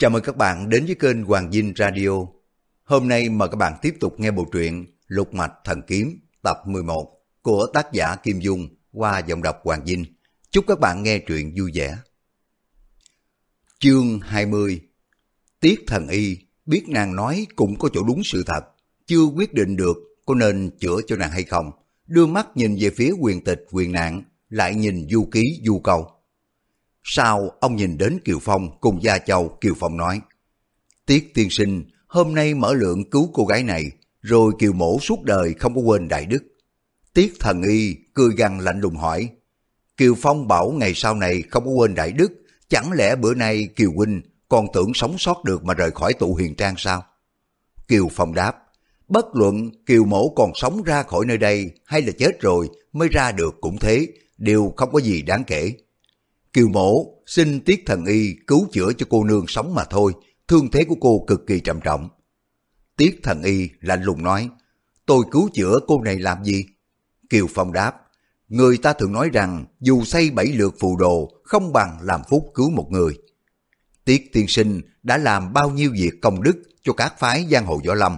Chào mừng các bạn đến với kênh Hoàng Dinh Radio. Hôm nay mời các bạn tiếp tục nghe bộ truyện Lục Mạch Thần Kiếm tập 11 của tác giả Kim Dung qua giọng đọc Hoàng Dinh. Chúc các bạn nghe truyện vui vẻ. Chương 20 Tiết thần y biết nàng nói cũng có chỗ đúng sự thật, chưa quyết định được có nên chữa cho nàng hay không. Đưa mắt nhìn về phía quyền tịch quyền nạn, lại nhìn du ký du Cầu sau ông nhìn đến Kiều Phong cùng Gia Châu, Kiều Phong nói, Tiết tiên sinh, hôm nay mở lượng cứu cô gái này, rồi Kiều Mổ suốt đời không có quên đại đức. Tiết thần y cười gằn lạnh lùng hỏi, Kiều Phong bảo ngày sau này không có quên đại đức, chẳng lẽ bữa nay Kiều Huynh còn tưởng sống sót được mà rời khỏi tụ huyền trang sao? Kiều Phong đáp, bất luận Kiều Mổ còn sống ra khỏi nơi đây hay là chết rồi mới ra được cũng thế, đều không có gì đáng kể. Kiều mổ xin tiết thần y cứu chữa cho cô nương sống mà thôi, thương thế của cô cực kỳ trầm trọng. Tiết thần y lạnh lùng nói, tôi cứu chữa cô này làm gì? Kiều Phong đáp, người ta thường nói rằng dù xây bảy lượt phù đồ không bằng làm phúc cứu một người. Tiết tiên sinh đã làm bao nhiêu việc công đức cho các phái giang hồ võ lâm.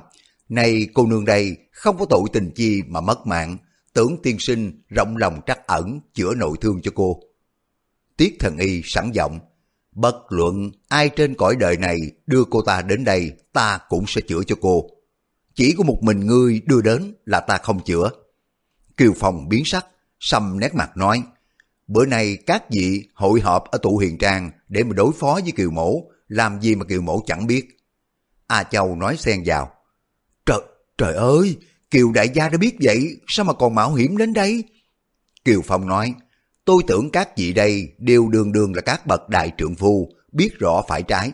Này cô nương đây không có tội tình chi mà mất mạng, tưởng tiên sinh rộng lòng trắc ẩn chữa nội thương cho cô. Tiết thần y sẵn giọng, bất luận ai trên cõi đời này đưa cô ta đến đây, ta cũng sẽ chữa cho cô. Chỉ có một mình ngươi đưa đến là ta không chữa. Kiều Phong biến sắc, xăm nét mặt nói, bữa nay các vị hội họp ở tụ hiền trang để mà đối phó với Kiều Mổ, làm gì mà Kiều Mổ chẳng biết. A Châu nói xen vào, trời, trời ơi, Kiều đại gia đã biết vậy, sao mà còn mạo hiểm đến đây? Kiều Phong nói, Tôi tưởng các vị đây đều đường đường là các bậc đại trượng phu, biết rõ phải trái.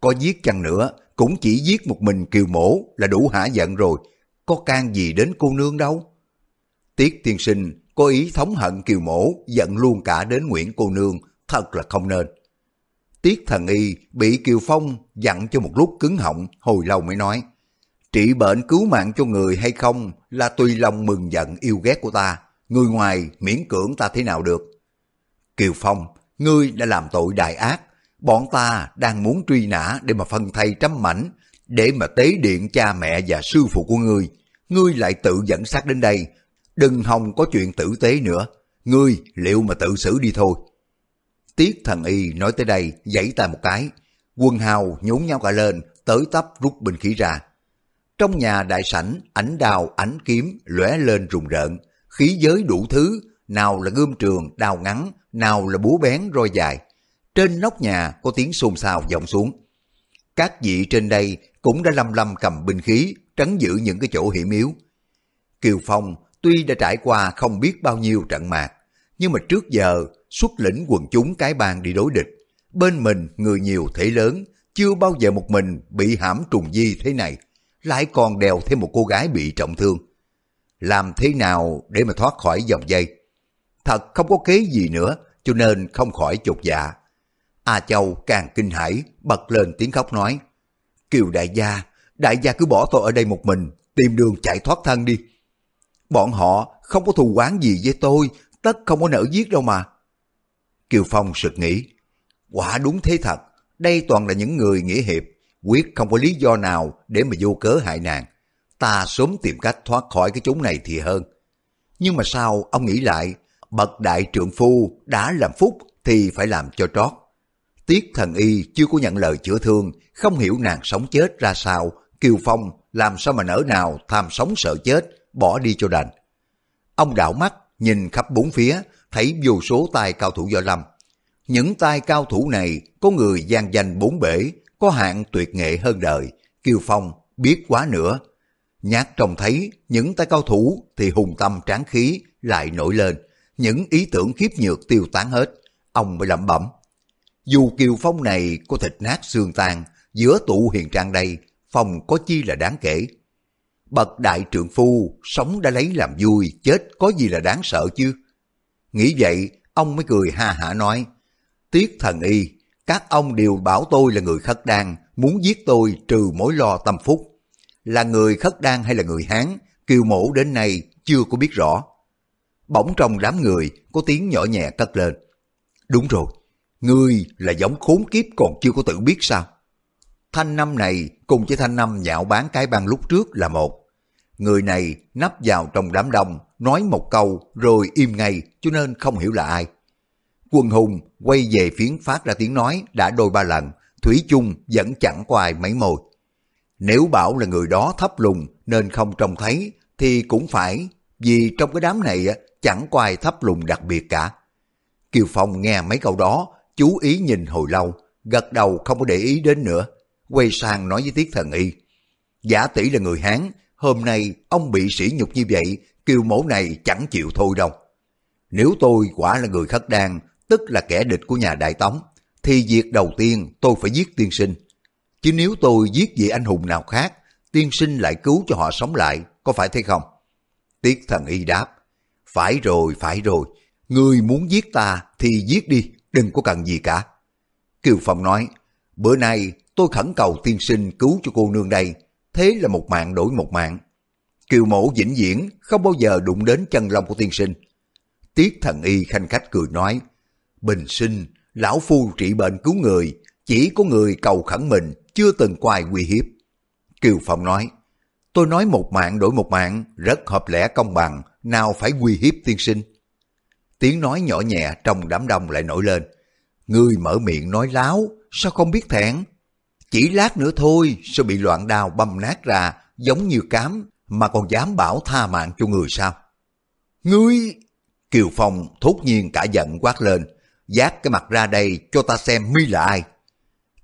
Có giết chăng nữa, cũng chỉ giết một mình kiều mổ là đủ hả giận rồi, có can gì đến cô nương đâu. Tiết tiên sinh có ý thống hận kiều mổ, giận luôn cả đến Nguyễn cô nương, thật là không nên. Tiết thần y bị Kiều Phong dặn cho một lúc cứng họng, hồi lâu mới nói, trị bệnh cứu mạng cho người hay không là tùy lòng mừng giận yêu ghét của ta, người ngoài miễn cưỡng ta thế nào được. Kiều Phong, ngươi đã làm tội đại ác, bọn ta đang muốn truy nã để mà phân thay trăm mảnh, để mà tế điện cha mẹ và sư phụ của ngươi. Ngươi lại tự dẫn xác đến đây, đừng hòng có chuyện tử tế nữa. Ngươi liệu mà tự xử đi thôi. Tiết thần y nói tới đây, giãy tay một cái. Quân hào nhốn nhau cả lên, tới tấp rút binh khí ra. Trong nhà đại sảnh, ảnh đào, ảnh kiếm lóe lên rùng rợn, khí giới đủ thứ, nào là gươm trường, đào ngắn, nào là búa bén roi dài. Trên nóc nhà có tiếng xôn xao vọng xuống. Các vị trên đây cũng đã lâm lâm cầm binh khí, trấn giữ những cái chỗ hiểm yếu. Kiều Phong tuy đã trải qua không biết bao nhiêu trận mạc, nhưng mà trước giờ xuất lĩnh quần chúng cái bang đi đối địch. Bên mình người nhiều thể lớn, chưa bao giờ một mình bị hãm trùng di thế này, lại còn đèo thêm một cô gái bị trọng thương làm thế nào để mà thoát khỏi dòng dây. Thật không có kế gì nữa, cho nên không khỏi chột dạ. A Châu càng kinh hãi, bật lên tiếng khóc nói, Kiều đại gia, đại gia cứ bỏ tôi ở đây một mình, tìm đường chạy thoát thân đi. Bọn họ không có thù quán gì với tôi, tất không có nỡ giết đâu mà. Kiều Phong sực nghĩ, quả đúng thế thật, đây toàn là những người nghĩa hiệp, quyết không có lý do nào để mà vô cớ hại nàng ta sớm tìm cách thoát khỏi cái chốn này thì hơn. Nhưng mà sao ông nghĩ lại, bậc đại trượng phu đã làm phúc thì phải làm cho trót. tiếc thần y chưa có nhận lời chữa thương, không hiểu nàng sống chết ra sao, Kiều Phong làm sao mà nỡ nào tham sống sợ chết, bỏ đi cho đành. Ông đảo mắt, nhìn khắp bốn phía, thấy vô số tay cao thủ võ lâm. Những tay cao thủ này có người gian danh bốn bể, có hạng tuyệt nghệ hơn đời. Kiều Phong biết quá nữa, Nhát trông thấy những tay cao thủ thì hùng tâm tráng khí lại nổi lên, những ý tưởng khiếp nhược tiêu tán hết, ông mới lẩm bẩm. Dù kiều phong này có thịt nát xương tan, giữa tụ hiền trang đây, phong có chi là đáng kể. Bậc đại trượng phu, sống đã lấy làm vui, chết có gì là đáng sợ chứ? Nghĩ vậy, ông mới cười ha hả nói, tiếc thần y, các ông đều bảo tôi là người khất đan, muốn giết tôi trừ mối lo tâm phúc là người khất đan hay là người Hán, kiều mổ đến nay chưa có biết rõ. Bỗng trong đám người có tiếng nhỏ nhẹ cất lên. Đúng rồi, Ngươi là giống khốn kiếp còn chưa có tự biết sao? Thanh năm này cùng với thanh năm nhạo bán cái băng lúc trước là một. Người này nấp vào trong đám đông, nói một câu rồi im ngay cho nên không hiểu là ai. Quân hùng quay về phiến phát ra tiếng nói đã đôi ba lần, Thủy chung vẫn chẳng có ai mấy môi. Nếu bảo là người đó thấp lùng nên không trông thấy thì cũng phải vì trong cái đám này chẳng có ai thấp lùng đặc biệt cả. Kiều Phong nghe mấy câu đó, chú ý nhìn hồi lâu, gật đầu không có để ý đến nữa, quay sang nói với Tiết Thần Y. Giả tỷ là người Hán, hôm nay ông bị sỉ nhục như vậy, kiều mẫu này chẳng chịu thôi đâu. Nếu tôi quả là người khất đan, tức là kẻ địch của nhà Đại Tống, thì việc đầu tiên tôi phải giết tiên sinh. Chứ nếu tôi giết vị anh hùng nào khác, tiên sinh lại cứu cho họ sống lại, có phải thế không? Tiết thần y đáp, phải rồi, phải rồi, người muốn giết ta thì giết đi, đừng có cần gì cả. Kiều Phong nói, bữa nay tôi khẩn cầu tiên sinh cứu cho cô nương đây, thế là một mạng đổi một mạng. Kiều Mẫu vĩnh viễn không bao giờ đụng đến chân lông của tiên sinh. Tiết thần y khanh khách cười nói, bình sinh, lão phu trị bệnh cứu người, chỉ có người cầu khẩn mình, chưa từng quài uy hiếp. Kiều Phong nói, tôi nói một mạng đổi một mạng, rất hợp lẽ công bằng, nào phải uy hiếp tiên sinh. Tiếng nói nhỏ nhẹ trong đám đông lại nổi lên. Người mở miệng nói láo, sao không biết thẹn? Chỉ lát nữa thôi, sẽ bị loạn đao băm nát ra, giống như cám, mà còn dám bảo tha mạng cho người sao? Ngươi! Kiều Phong thốt nhiên cả giận quát lên, giác cái mặt ra đây cho ta xem mi là ai.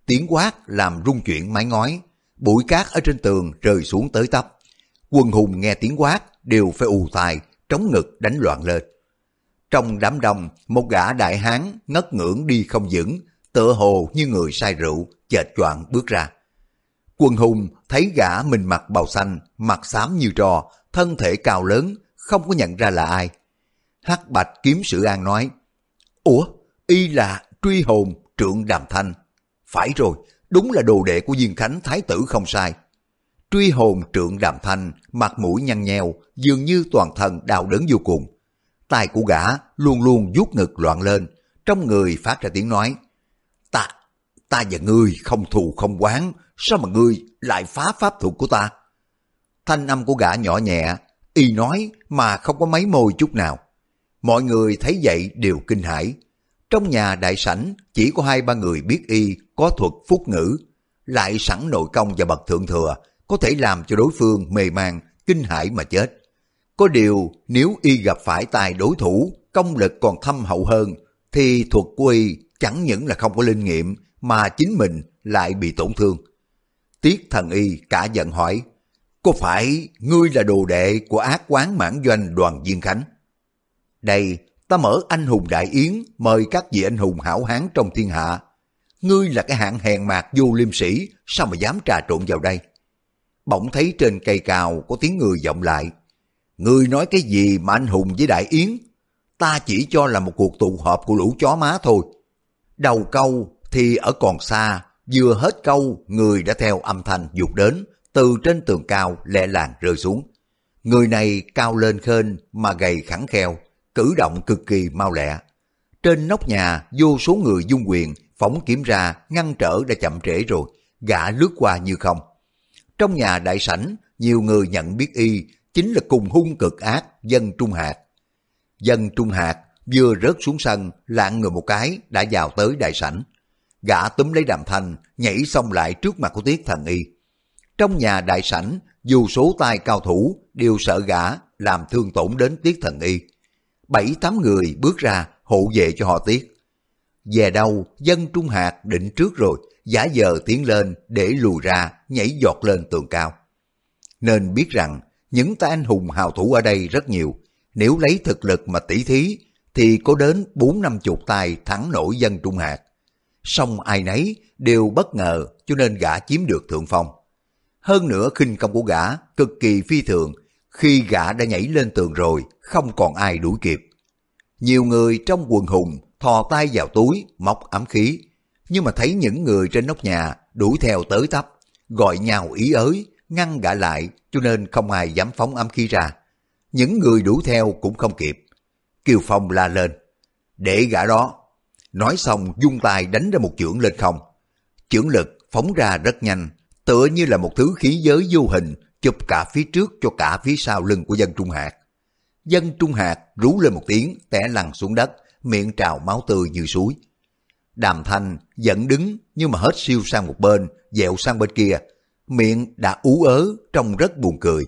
Tiếng quát làm rung chuyển mái ngói, bụi cát ở trên tường rơi xuống tới tấp. Quân hùng nghe tiếng quát đều phải ù tai, trống ngực đánh loạn lên. Trong đám đông, một gã đại hán ngất ngưỡng đi không vững, tựa hồ như người say rượu, chệt choạng bước ra. Quân hùng thấy gã mình mặc bào xanh, mặt xám như trò, thân thể cao lớn, không có nhận ra là ai. Hắc Bạch kiếm sự an nói, Ủa, y là truy hồn trượng đàm thanh. Phải rồi, đúng là đồ đệ của Diên Khánh Thái tử không sai. Truy hồn trượng đàm thanh, mặt mũi nhăn nheo, dường như toàn thân đau đớn vô cùng. Tai của gã luôn luôn vuốt ngực loạn lên, trong người phát ra tiếng nói. Ta, ta và ngươi không thù không quán, sao mà ngươi lại phá pháp thuật của ta? Thanh âm của gã nhỏ nhẹ, y nói mà không có mấy môi chút nào. Mọi người thấy vậy đều kinh hãi. Trong nhà đại sảnh chỉ có hai ba người biết y có thuật phúc ngữ, lại sẵn nội công và bậc thượng thừa, có thể làm cho đối phương mê man, kinh hãi mà chết. Có điều nếu y gặp phải tài đối thủ, công lực còn thâm hậu hơn, thì thuật của y chẳng những là không có linh nghiệm, mà chính mình lại bị tổn thương. Tiết thần y cả giận hỏi, có phải ngươi là đồ đệ của ác quán mãn doanh đoàn Diên Khánh? Đây, ta mở anh hùng đại yến, mời các vị anh hùng hảo hán trong thiên hạ. Ngươi là cái hạng hèn mạc vô liêm sĩ, sao mà dám trà trộn vào đây? Bỗng thấy trên cây cào có tiếng người vọng lại. Ngươi nói cái gì mà anh hùng với đại yến? Ta chỉ cho là một cuộc tụ họp của lũ chó má thôi. Đầu câu thì ở còn xa, vừa hết câu, người đã theo âm thanh dục đến, từ trên tường cao lẹ làng rơi xuống. Người này cao lên khên mà gầy khẳng kheo, cử động cực kỳ mau lẹ. Trên nóc nhà vô số người dung quyền phóng kiếm ra ngăn trở đã chậm trễ rồi, gã lướt qua như không. Trong nhà đại sảnh, nhiều người nhận biết y chính là cùng hung cực ác dân Trung Hạt. Dân Trung Hạt vừa rớt xuống sân, lạng người một cái đã vào tới đại sảnh. Gã túm lấy đàm thanh, nhảy xong lại trước mặt của Tiết Thần Y. Trong nhà đại sảnh, dù số tay cao thủ đều sợ gã làm thương tổn đến Tiết Thần Y. Bảy tám người bước ra hộ vệ cho họ Tiết. Về đâu, dân Trung Hạt định trước rồi, giả giờ tiến lên để lùi ra, nhảy giọt lên tường cao. Nên biết rằng, những ta anh hùng hào thủ ở đây rất nhiều. Nếu lấy thực lực mà tỉ thí, thì có đến bốn năm chục tay thắng nổi dân Trung Hạt. Song ai nấy đều bất ngờ cho nên gã chiếm được thượng phong. Hơn nữa khinh công của gã cực kỳ phi thường, khi gã đã nhảy lên tường rồi, không còn ai đuổi kịp. Nhiều người trong quần hùng thò tay vào túi, móc ám khí, nhưng mà thấy những người trên nóc nhà đuổi theo tới tấp, gọi nhau ý ới, ngăn gã lại cho nên không ai dám phóng ám khí ra. Những người đuổi theo cũng không kịp. Kiều Phong la lên, để gã đó. Nói xong dung tay đánh ra một chưởng lên không. Chưởng lực phóng ra rất nhanh, tựa như là một thứ khí giới vô hình chụp cả phía trước cho cả phía sau lưng của dân Trung Hạt. Dân Trung Hạt rú lên một tiếng, té lăn xuống đất, miệng trào máu tươi như suối. Đàm Thanh vẫn đứng nhưng mà hết siêu sang một bên, dẹo sang bên kia. Miệng đã ú ớ, trông rất buồn cười.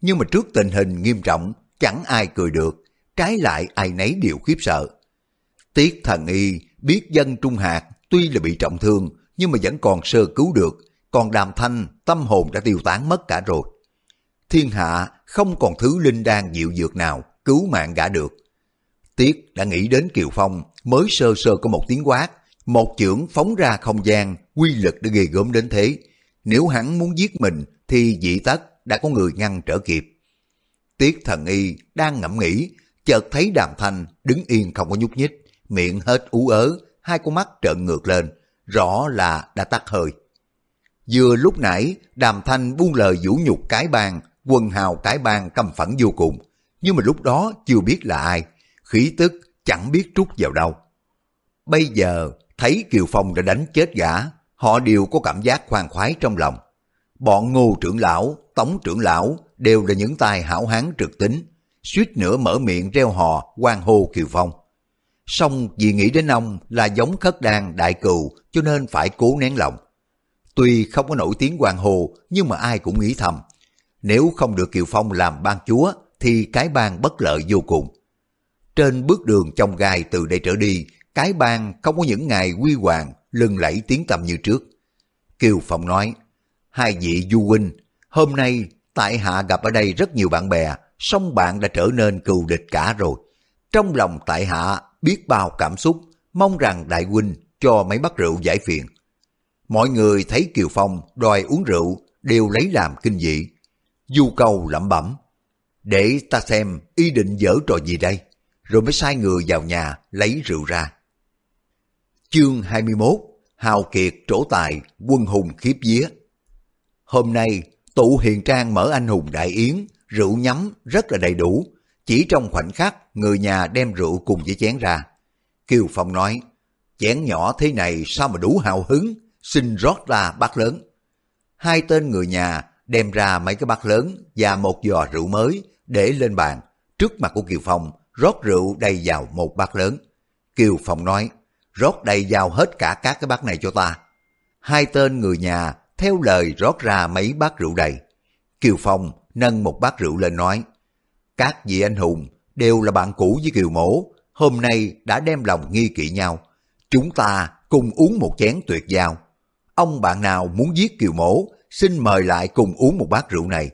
Nhưng mà trước tình hình nghiêm trọng, chẳng ai cười được, trái lại ai nấy đều khiếp sợ. Tiết thần y biết dân Trung Hạt tuy là bị trọng thương nhưng mà vẫn còn sơ cứu được, còn đàm thanh tâm hồn đã tiêu tán mất cả rồi. Thiên hạ không còn thứ linh đan dịu dược nào cứu mạng gã được. Tiết đã nghĩ đến Kiều Phong mới sơ sơ có một tiếng quát, một chưởng phóng ra không gian, quy lực đã ghê gớm đến thế. Nếu hắn muốn giết mình thì dị tất đã có người ngăn trở kịp. Tiết thần y đang ngẫm nghĩ, chợt thấy đàm thanh đứng yên không có nhúc nhích, miệng hết ú ớ, hai con mắt trợn ngược lên, rõ là đã tắt hơi. Vừa lúc nãy, đàm thanh buông lời vũ nhục cái bang, quần hào cái bang căm phẫn vô cùng. Nhưng mà lúc đó chưa biết là ai, khí tức chẳng biết trút vào đâu. Bây giờ, thấy Kiều Phong đã đánh chết gã, họ đều có cảm giác khoan khoái trong lòng. Bọn ngô trưởng lão, tống trưởng lão đều là những tài hảo hán trực tính, suýt nữa mở miệng reo hò quan hô Kiều Phong. song vì nghĩ đến ông là giống khất đan đại cừu cho nên phải cố nén lòng. Tuy không có nổi tiếng hoàng hồ nhưng mà ai cũng nghĩ thầm. Nếu không được Kiều Phong làm ban chúa thì cái bang bất lợi vô cùng. Trên bước đường trong gai từ đây trở đi, cái bang không có những ngày quy hoàng, lừng lẫy tiếng tầm như trước. Kiều Phong nói, hai vị du huynh, hôm nay tại hạ gặp ở đây rất nhiều bạn bè, song bạn đã trở nên cừu địch cả rồi. Trong lòng tại hạ biết bao cảm xúc, mong rằng đại huynh cho mấy bát rượu giải phiền. Mọi người thấy Kiều Phong đòi uống rượu đều lấy làm kinh dị. Du câu lẩm bẩm. Để ta xem ý định dở trò gì đây, rồi mới sai người vào nhà lấy rượu ra. Chương 21 Hào kiệt trổ tài, quân hùng khiếp vía. Hôm nay, tụ hiền trang mở anh hùng đại yến, rượu nhắm rất là đầy đủ. Chỉ trong khoảnh khắc, người nhà đem rượu cùng với chén ra. Kiều Phong nói, chén nhỏ thế này sao mà đủ hào hứng, xin rót ra bát lớn. Hai tên người nhà đem ra mấy cái bát lớn và một giò rượu mới để lên bàn. Trước mặt của Kiều Phong, rót rượu đầy vào một bát lớn. Kiều Phong nói, rót đầy vào hết cả các cái bát này cho ta. Hai tên người nhà theo lời rót ra mấy bát rượu đầy. Kiều Phong nâng một bát rượu lên nói, các vị anh hùng đều là bạn cũ với Kiều Mổ, hôm nay đã đem lòng nghi kỵ nhau. Chúng ta cùng uống một chén tuyệt giao. Ông bạn nào muốn giết Kiều Mổ, xin mời lại cùng uống một bát rượu này.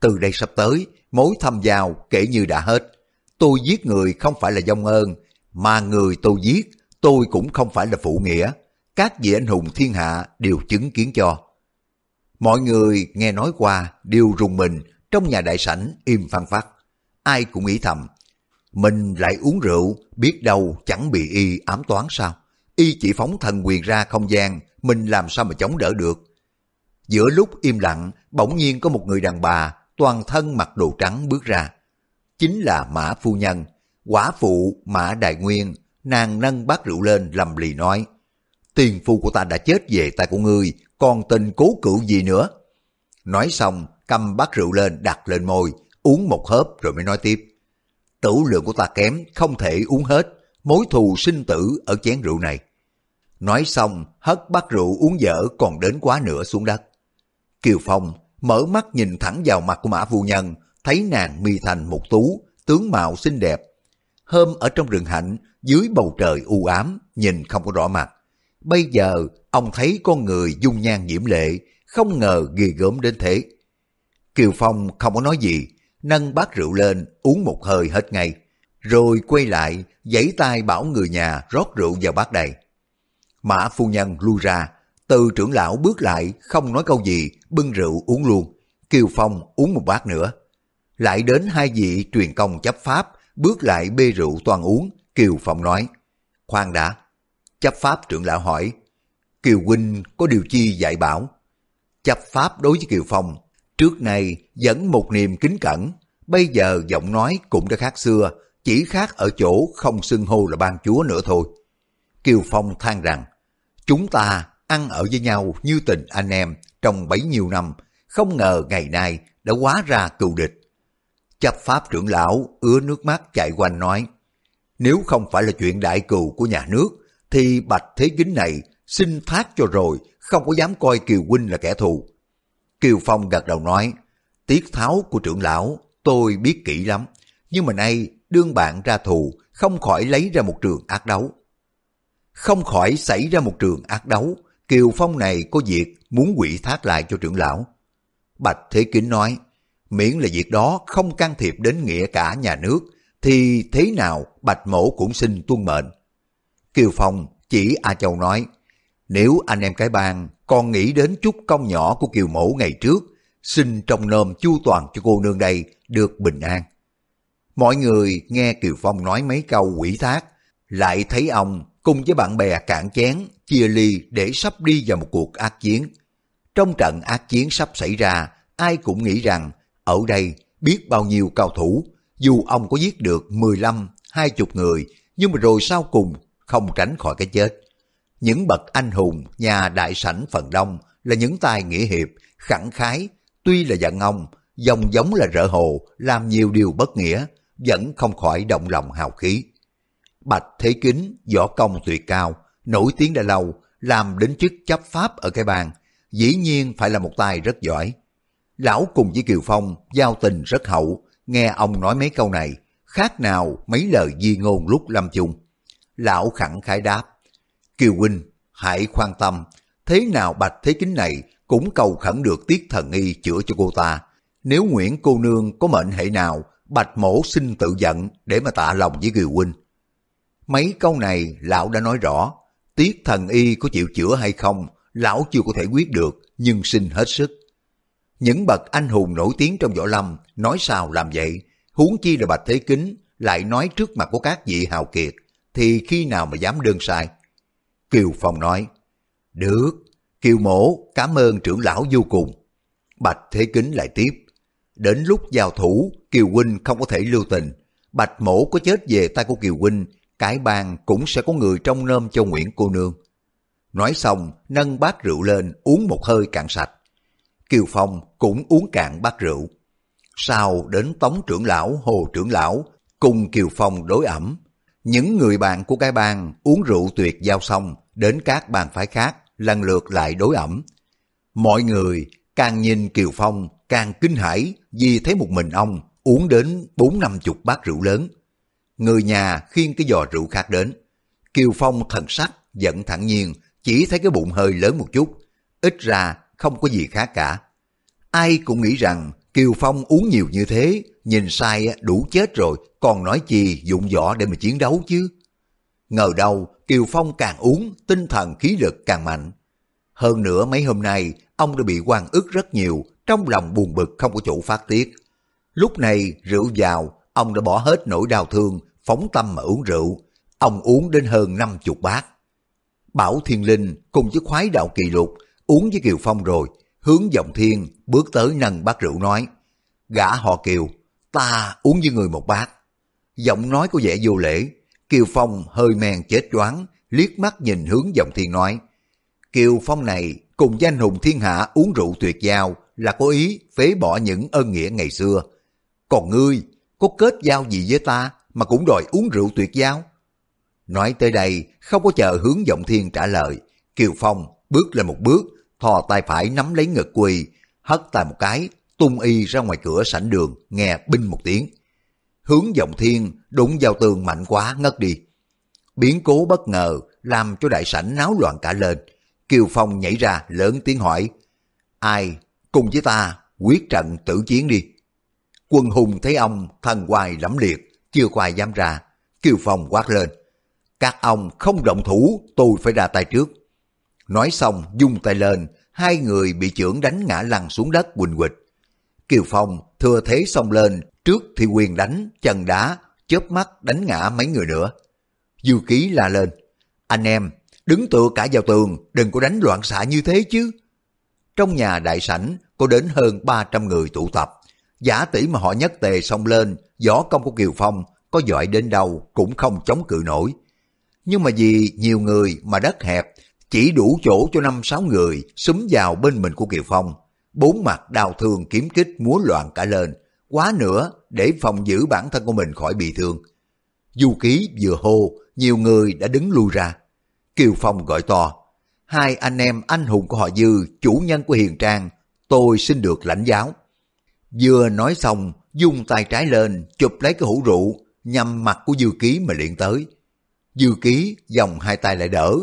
Từ đây sắp tới, mối thâm giao kể như đã hết. Tôi giết người không phải là dông ơn, mà người tôi giết tôi cũng không phải là phụ nghĩa. Các vị anh hùng thiên hạ đều chứng kiến cho. Mọi người nghe nói qua đều rùng mình trong nhà đại sảnh im phăng phát. Ai cũng nghĩ thầm, mình lại uống rượu, biết đâu chẳng bị y ám toán sao? Y chỉ phóng thần quyền ra không gian, mình làm sao mà chống đỡ được? Giữa lúc im lặng, bỗng nhiên có một người đàn bà, toàn thân mặc đồ trắng bước ra. Chính là Mã Phu Nhân, quả phụ Mã Đại Nguyên, nàng nâng bát rượu lên lầm lì nói, tiền phu của ta đã chết về tay của ngươi, còn tình cố cựu gì nữa? Nói xong, cầm bát rượu lên đặt lên môi, uống một hớp rồi mới nói tiếp. Tử lượng của ta kém, không thể uống hết, mối thù sinh tử ở chén rượu này. Nói xong, hất bát rượu uống dở còn đến quá nửa xuống đất. Kiều Phong mở mắt nhìn thẳng vào mặt của Mã Phu Nhân, thấy nàng mi thành một tú, tướng mạo xinh đẹp. Hôm ở trong rừng hạnh, dưới bầu trời u ám, nhìn không có rõ mặt. Bây giờ, ông thấy con người dung nhan nhiễm lệ, không ngờ ghê gớm đến thế. Kiều Phong không có nói gì, nâng bát rượu lên, uống một hơi hết ngay. Rồi quay lại, giãy tay bảo người nhà rót rượu vào bát đầy. Mã phu nhân lui ra, từ trưởng lão bước lại, không nói câu gì, bưng rượu uống luôn. Kiều Phong uống một bát nữa. Lại đến hai vị truyền công chấp pháp, bước lại bê rượu toàn uống. Kiều Phong nói, khoan đã. Chấp pháp trưởng lão hỏi, Kiều Huynh có điều chi dạy bảo? Chấp pháp đối với Kiều Phong, trước nay vẫn một niềm kính cẩn, bây giờ giọng nói cũng đã khác xưa, chỉ khác ở chỗ không xưng hô là ban chúa nữa thôi. Kiều Phong than rằng, chúng ta ăn ở với nhau như tình anh em trong bấy nhiêu năm, không ngờ ngày nay đã hóa ra cựu địch. Chấp pháp trưởng lão ứa nước mắt chạy quanh nói, nếu không phải là chuyện đại cừu của nhà nước, thì bạch thế kính này xin thác cho rồi, không có dám coi Kiều Huynh là kẻ thù. Kiều Phong gật đầu nói, tiết tháo của trưởng lão tôi biết kỹ lắm, nhưng mà nay đương bạn ra thù, không khỏi lấy ra một trường ác đấu. Không khỏi xảy ra một trường ác đấu, Kiều Phong này có việc muốn quỷ thác lại cho trưởng lão. Bạch Thế Kính nói, miễn là việc đó không can thiệp đến nghĩa cả nhà nước, thì thế nào Bạch Mổ cũng xin tuân mệnh. Kiều Phong chỉ A Châu nói, nếu anh em cái bang còn nghĩ đến chút công nhỏ của Kiều Mổ ngày trước, xin trong nôm chu toàn cho cô nương đây được bình an. Mọi người nghe Kiều Phong nói mấy câu quỷ thác, lại thấy ông cùng với bạn bè cạn chén, chia ly để sắp đi vào một cuộc ác chiến. Trong trận ác chiến sắp xảy ra, ai cũng nghĩ rằng ở đây biết bao nhiêu cao thủ, dù ông có giết được 15, 20 người, nhưng mà rồi sau cùng không tránh khỏi cái chết. Những bậc anh hùng, nhà đại sảnh phần đông là những tài nghĩa hiệp, khẳng khái, tuy là giận ông, dòng giống là rỡ hồ, làm nhiều điều bất nghĩa, vẫn không khỏi động lòng hào khí. Bạch Thế Kính, võ công tuyệt cao, nổi tiếng đã lâu, làm đến chức chấp pháp ở cái bàn, dĩ nhiên phải là một tài rất giỏi. Lão cùng với Kiều Phong giao tình rất hậu, nghe ông nói mấy câu này, khác nào mấy lời di ngôn lúc lâm chung. Lão khẳng khái đáp, Kiều Huynh, hãy khoan tâm, thế nào Bạch Thế Kính này cũng cầu khẩn được tiết thần y chữa cho cô ta. Nếu Nguyễn cô nương có mệnh hệ nào, Bạch Mổ xin tự giận để mà tạ lòng với Kiều Huynh. Mấy câu này lão đã nói rõ, tiết thần y có chịu chữa hay không, lão chưa có thể quyết được, nhưng xin hết sức. Những bậc anh hùng nổi tiếng trong võ lâm nói sao làm vậy, huống chi là Bạch Thế Kính lại nói trước mặt của các vị hào kiệt, thì khi nào mà dám đơn sai. Kiều Phong nói, được, Kiều Mổ cảm ơn trưởng lão vô cùng. Bạch Thế Kính lại tiếp, đến lúc giao thủ, Kiều Huynh không có thể lưu tình. Bạch Mổ có chết về tay của Kiều Huynh, cái bàn cũng sẽ có người trong nôm cho Nguyễn cô nương. Nói xong, nâng bát rượu lên, uống một hơi cạn sạch. Kiều Phong cũng uống cạn bát rượu. Sau đến Tống trưởng lão, Hồ trưởng lão, cùng Kiều Phong đối ẩm. Những người bạn của cái bang uống rượu tuyệt giao xong, đến các bàn phái khác, lần lượt lại đối ẩm. Mọi người càng nhìn Kiều Phong càng kinh hãi vì thấy một mình ông uống đến bốn năm chục bát rượu lớn. Người nhà khiêng cái giò rượu khác đến. Kiều Phong thần sắc, giận thẳng nhiên, chỉ thấy cái bụng hơi lớn một chút. Ít ra không có gì khác cả. Ai cũng nghĩ rằng Kiều Phong uống nhiều như thế, nhìn sai đủ chết rồi, còn nói chi dụng võ để mà chiến đấu chứ. Ngờ đâu Kiều Phong càng uống, tinh thần khí lực càng mạnh. Hơn nữa mấy hôm nay, ông đã bị quan ức rất nhiều, trong lòng buồn bực không có chỗ phát tiết. Lúc này rượu vào, ông đã bỏ hết nỗi đau thương, phóng tâm mà uống rượu. Ông uống đến hơn năm chục bát. Bảo Thiên Linh cùng với khoái đạo kỳ lục uống với Kiều Phong rồi, hướng dòng thiên bước tới nâng bát rượu nói, gã họ Kiều, ta uống với người một bát. Giọng nói có vẻ vô lễ, Kiều Phong hơi men chết choáng, liếc mắt nhìn hướng dòng thiên nói, Kiều Phong này cùng danh hùng thiên hạ uống rượu tuyệt giao là có ý phế bỏ những ân nghĩa ngày xưa. Còn ngươi, có kết giao gì với ta mà cũng đòi uống rượu tuyệt giao? Nói tới đây, không có chờ hướng giọng thiên trả lời. Kiều Phong bước lên một bước, thò tay phải nắm lấy ngực quỳ, hất tay một cái, tung y ra ngoài cửa sảnh đường, nghe binh một tiếng. Hướng giọng thiên đụng vào tường mạnh quá ngất đi. Biến cố bất ngờ làm cho đại sảnh náo loạn cả lên. Kiều Phong nhảy ra lớn tiếng hỏi, ai cùng với ta quyết trận tử chiến đi. Quân hùng thấy ông thần hoài lẫm liệt, chưa hoài dám ra. Kiều Phong quát lên, các ông không động thủ, tôi phải ra tay trước. Nói xong dung tay lên, hai người bị trưởng đánh ngã lăn xuống đất quỳnh quịch. Kiều Phong thừa thế xông lên, trước thì quyền đánh, chân đá, chớp mắt đánh ngã mấy người nữa. Dư ký la lên, anh em, đứng tựa cả vào tường, đừng có đánh loạn xạ như thế chứ. Trong nhà đại sảnh có đến hơn 300 người tụ tập. Giả tỷ mà họ nhất tề xông lên, võ công của Kiều Phong có giỏi đến đâu cũng không chống cự nổi. Nhưng mà vì nhiều người mà đất hẹp, chỉ đủ chỗ cho năm sáu người xúm vào bên mình của Kiều Phong. Bốn mặt đào thương kiếm kích múa loạn cả lên, quá nữa để phòng giữ bản thân của mình khỏi bị thương. Du ký vừa hô, nhiều người đã đứng lui ra. Kiều Phong gọi to, hai anh em anh hùng của họ Dư, chủ nhân của Hiền Trang, tôi xin được lãnh giáo. Vừa nói xong, dung tay trái lên, chụp lấy cái hũ rượu, nhằm mặt của Dư Ký mà liền tới. Dư Ký dòng hai tay lại đỡ,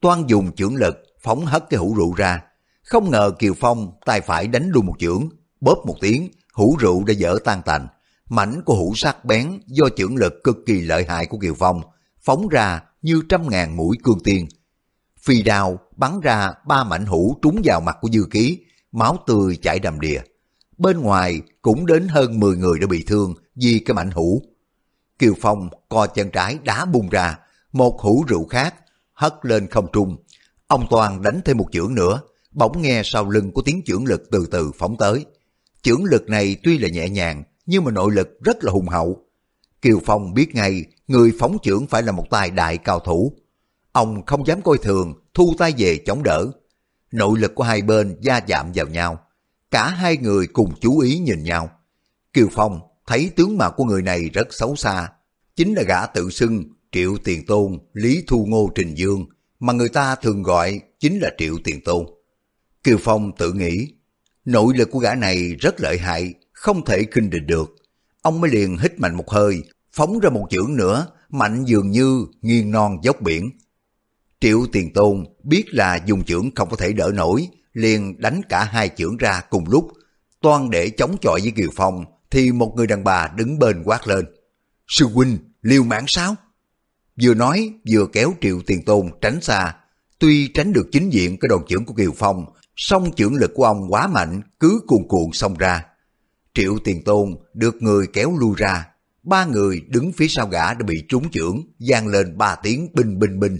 toan dùng chưởng lực, phóng hất cái hũ rượu ra. Không ngờ Kiều Phong tay phải đánh luôn một chưởng, bóp một tiếng, hũ rượu đã dở tan tành. Mảnh của hũ sắc bén do chưởng lực cực kỳ lợi hại của Kiều Phong, phóng ra như trăm ngàn mũi cương tiên. Phi đao bắn ra ba mảnh hũ trúng vào mặt của Dư Ký, máu tươi chảy đầm đìa. Bên ngoài cũng đến hơn 10 người đã bị thương vì cái mảnh hũ. Kiều Phong co chân trái đá bung ra, một hũ rượu khác hất lên không trung. Ông Toàn đánh thêm một chưởng nữa, bỗng nghe sau lưng của tiếng chưởng lực từ từ phóng tới. Chưởng lực này tuy là nhẹ nhàng, nhưng mà nội lực rất là hùng hậu. Kiều Phong biết ngay, người phóng chưởng phải là một tài đại cao thủ. Ông không dám coi thường, thu tay về chống đỡ. Nội lực của hai bên gia chạm vào nhau. Cả hai người cùng chú ý nhìn nhau. Kiều Phong thấy tướng mạo của người này rất xấu xa. Chính là gã tự xưng Triệu Tiền Tôn, Lý Thu Ngô Trình Dương, mà người ta thường gọi chính là Triệu Tiền Tôn. Kiều Phong tự nghĩ, nội lực của gã này rất lợi hại, không thể kinh địch được. Ông mới liền hít mạnh một hơi, phóng ra một chưởng nữa, mạnh dường như nghiêng non dốc biển. Triệu Tiền Tôn biết là dùng chưởng không có thể đỡ nổi, liền đánh cả hai chưởng ra cùng lúc. Toan để chống chọi với Kiều Phong, thì một người đàn bà đứng bên quát lên. Sư huynh, liều mạng sao? Vừa nói, vừa kéo Triệu Tiền Tôn tránh xa. Tuy tránh được chính diện cái đòn chưởng của Kiều Phong, song chưởng lực của ông quá mạnh, cứ cuồn cuộn xông ra. Triệu Tiền Tôn được người kéo lui ra. Ba người đứng phía sau gã đã bị trúng chưởng, gian lên ba tiếng binh binh binh.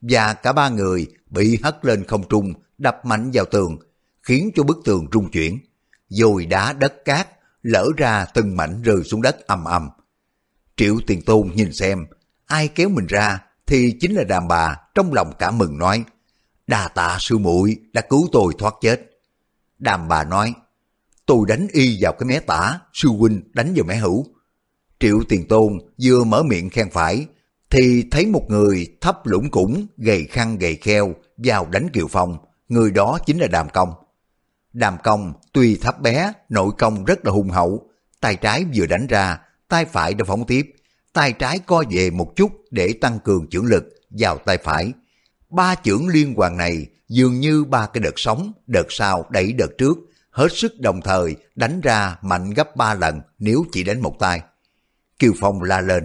Và cả ba người bị hất lên không trung, đập mạnh vào tường, khiến cho bức tường rung chuyển. Rồi đá đất cát, lỡ ra từng mảnh rơi xuống đất ầm ầm. Triệu Tiền Tôn nhìn xem, ai kéo mình ra thì chính là đàn bà trong lòng cả mừng nói, đà tạ sư muội đã cứu tôi thoát chết. Đàm bà nói, tôi đánh y vào cái mé tả, sư huynh đánh vào mé hữu. Triệu Tiền Tôn vừa mở miệng khen phải, thì thấy một người thấp lũng củng, gầy khăn gầy kheo, vào đánh Kiều Phong, người đó chính là Đàm Công. Đàm Công tuy thấp bé, nội công rất là hùng hậu, tay trái vừa đánh ra, tay phải đã phóng tiếp, tay trái co về một chút để tăng cường chưởng lực vào tay phải. Ba chưởng liên hoàn này dường như ba cái đợt sóng, đợt sau đẩy đợt trước, hết sức đồng thời đánh ra mạnh gấp ba lần nếu chỉ đánh một tay. Kiều Phong la lên,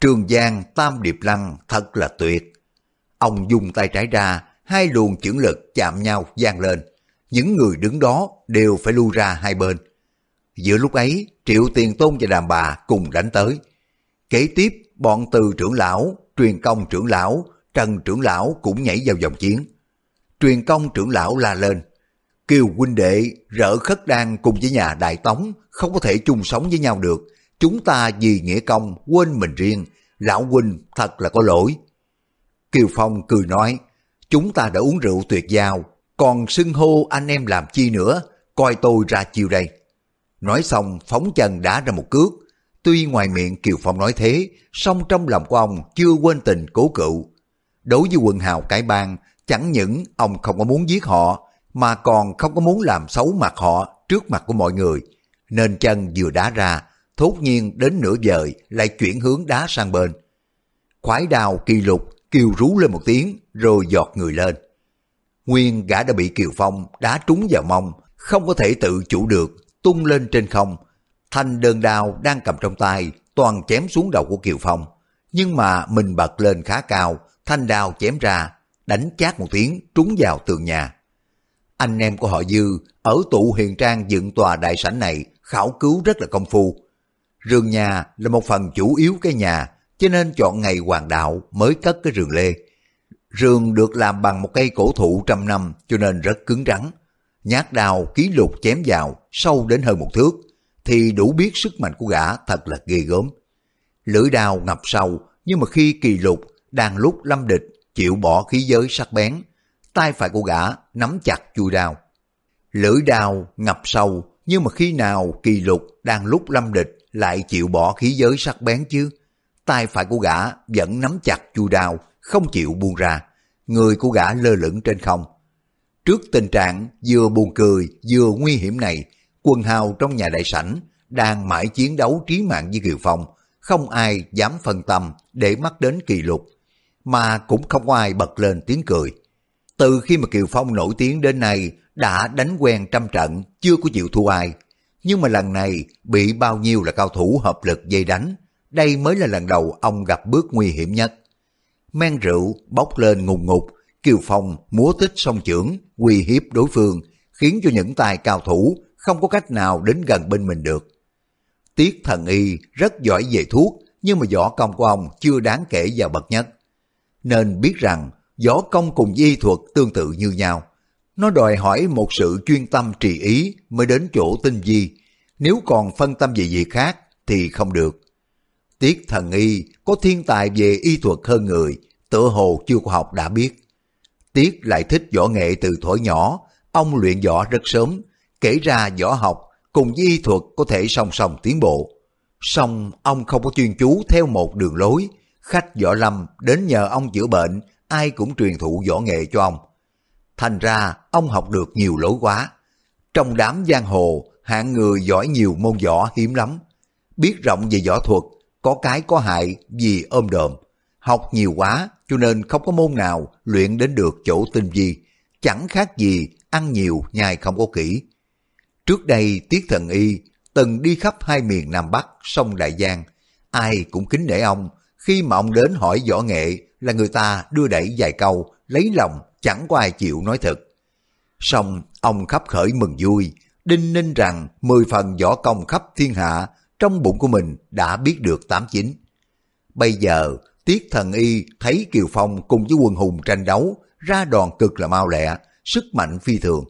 Trường Giang Tam Điệp Lăng thật là tuyệt. Ông dùng tay trái ra, hai luồng chưởng lực chạm nhau gian lên. Những người đứng đó đều phải lưu ra hai bên. Giữa lúc ấy, Triệu Tiền Tôn và đàn bà cùng đánh tới. Kế tiếp, bọn từ trưởng lão, truyền công trưởng lão, trần trưởng lão cũng nhảy vào dòng chiến. Truyền công trưởng lão la lên. Kiều huynh đệ, rỡ khất đan cùng với nhà Đại Tống, không có thể chung sống với nhau được. Chúng ta vì nghĩa công, quên mình riêng. Lão huynh thật là có lỗi. Kiều Phong cười nói, chúng ta đã uống rượu tuyệt giao, còn xưng hô anh em làm chi nữa, coi tôi ra chiều đây. Nói xong phóng chân đá ra một cước, tuy ngoài miệng Kiều Phong nói thế, song trong lòng của ông chưa quên tình cố cựu. Đối với quần hào cải bang, chẳng những ông không có muốn giết họ, mà còn không có muốn làm xấu mặt họ trước mặt của mọi người. Nên chân vừa đá ra, thốt nhiên đến nửa giờ lại chuyển hướng đá sang bên. Khoái đào kỳ lục kêu rú lên một tiếng rồi giọt người lên. Nguyên gã đã bị Kiều Phong đá trúng vào mông, không có thể tự chủ được, tung lên trên không. Thanh đơn đao đang cầm trong tay, toàn chém xuống đầu của Kiều Phong. Nhưng mà mình bật lên khá cao, thanh đao chém ra, đánh chát một tiếng trúng vào tường nhà. Anh em của họ Dư ở tụ hiền trang dựng tòa đại sảnh này khảo cứu rất là công phu. Rường nhà là một phần chủ yếu cái nhà, cho nên chọn ngày hoàng đạo mới cất cái rừng lê. Rừng được làm bằng một cây cổ thụ trăm năm cho nên rất cứng rắn. Nhát đào ký lục chém vào sâu đến hơn một thước thì đủ biết sức mạnh của gã thật là ghê gớm. Lưỡi đào ngập sâu nhưng mà khi kỳ lục đang lúc lâm địch chịu bỏ khí giới sắc bén, tay phải của gã nắm chặt chui đao. Lưỡi đao ngập sâu, nhưng mà khi nào kỳ lục đang lúc lâm địch lại chịu bỏ khí giới sắc bén chứ? Tay phải của gã vẫn nắm chặt chui đao, không chịu buông ra. Người của gã lơ lửng trên không. Trước tình trạng vừa buồn cười vừa nguy hiểm này, quần hào trong nhà đại sảnh đang mãi chiến đấu trí mạng với Kiều Phong, không ai dám phân tâm để mắt đến kỳ lục, mà cũng không ai bật lên tiếng cười. Từ khi mà Kiều Phong nổi tiếng đến nay đã đánh quen trăm trận, chưa có chịu thua ai. Nhưng mà lần này bị bao nhiêu là cao thủ hợp lực dây đánh, đây mới là lần đầu ông gặp bước nguy hiểm nhất. Men rượu bốc lên ngùng ngục, Kiều Phong múa tích song trưởng, uy hiếp đối phương, khiến cho những tài cao thủ không có cách nào đến gần bên mình được. Tiết thần y rất giỏi về thuốc, nhưng mà võ công của ông chưa đáng kể vào bậc nhất. Nên biết rằng võ công cùng y thuật tương tự như nhau. Nó đòi hỏi một sự chuyên tâm trì ý mới đến chỗ tinh di. Nếu còn phân tâm về việc khác thì không được. Tiết thần y có thiên tài về y thuật hơn người, tựa hồ chưa có học đã biết. Tiết lại thích võ nghệ từ thuở nhỏ, ông luyện võ rất sớm, kể ra võ học cùng với y thuật có thể song song tiến bộ. Song ông không có chuyên chú theo một đường lối, khách võ lâm đến nhờ ông chữa bệnh, ai cũng truyền thụ võ nghệ cho ông. Thành ra ông học được nhiều lối quá. Trong đám giang hồ, hạng người giỏi nhiều môn võ hiếm lắm. Biết rộng về võ thuật, có cái có hại vì ôm đồm. Học nhiều quá cho nên không có môn nào luyện đến được chỗ tinh vi. Chẳng khác gì ăn nhiều nhai không có kỹ. Trước đây Tiết Thần Y từng đi khắp hai miền Nam Bắc, sông Đại Giang. Ai cũng kính nể ông, khi mà ông đến hỏi võ nghệ là người ta đưa đẩy vài câu, lấy lòng, chẳng có ai chịu nói thật. Xong, ông khắp khởi mừng vui, đinh ninh rằng mười phần võ công khắp thiên hạ trong bụng của mình đã biết được tám chín. Bây giờ, Tiết Thần Y thấy Kiều Phong cùng với quân hùng tranh đấu, ra đòn cực là mau lẹ, sức mạnh phi thường.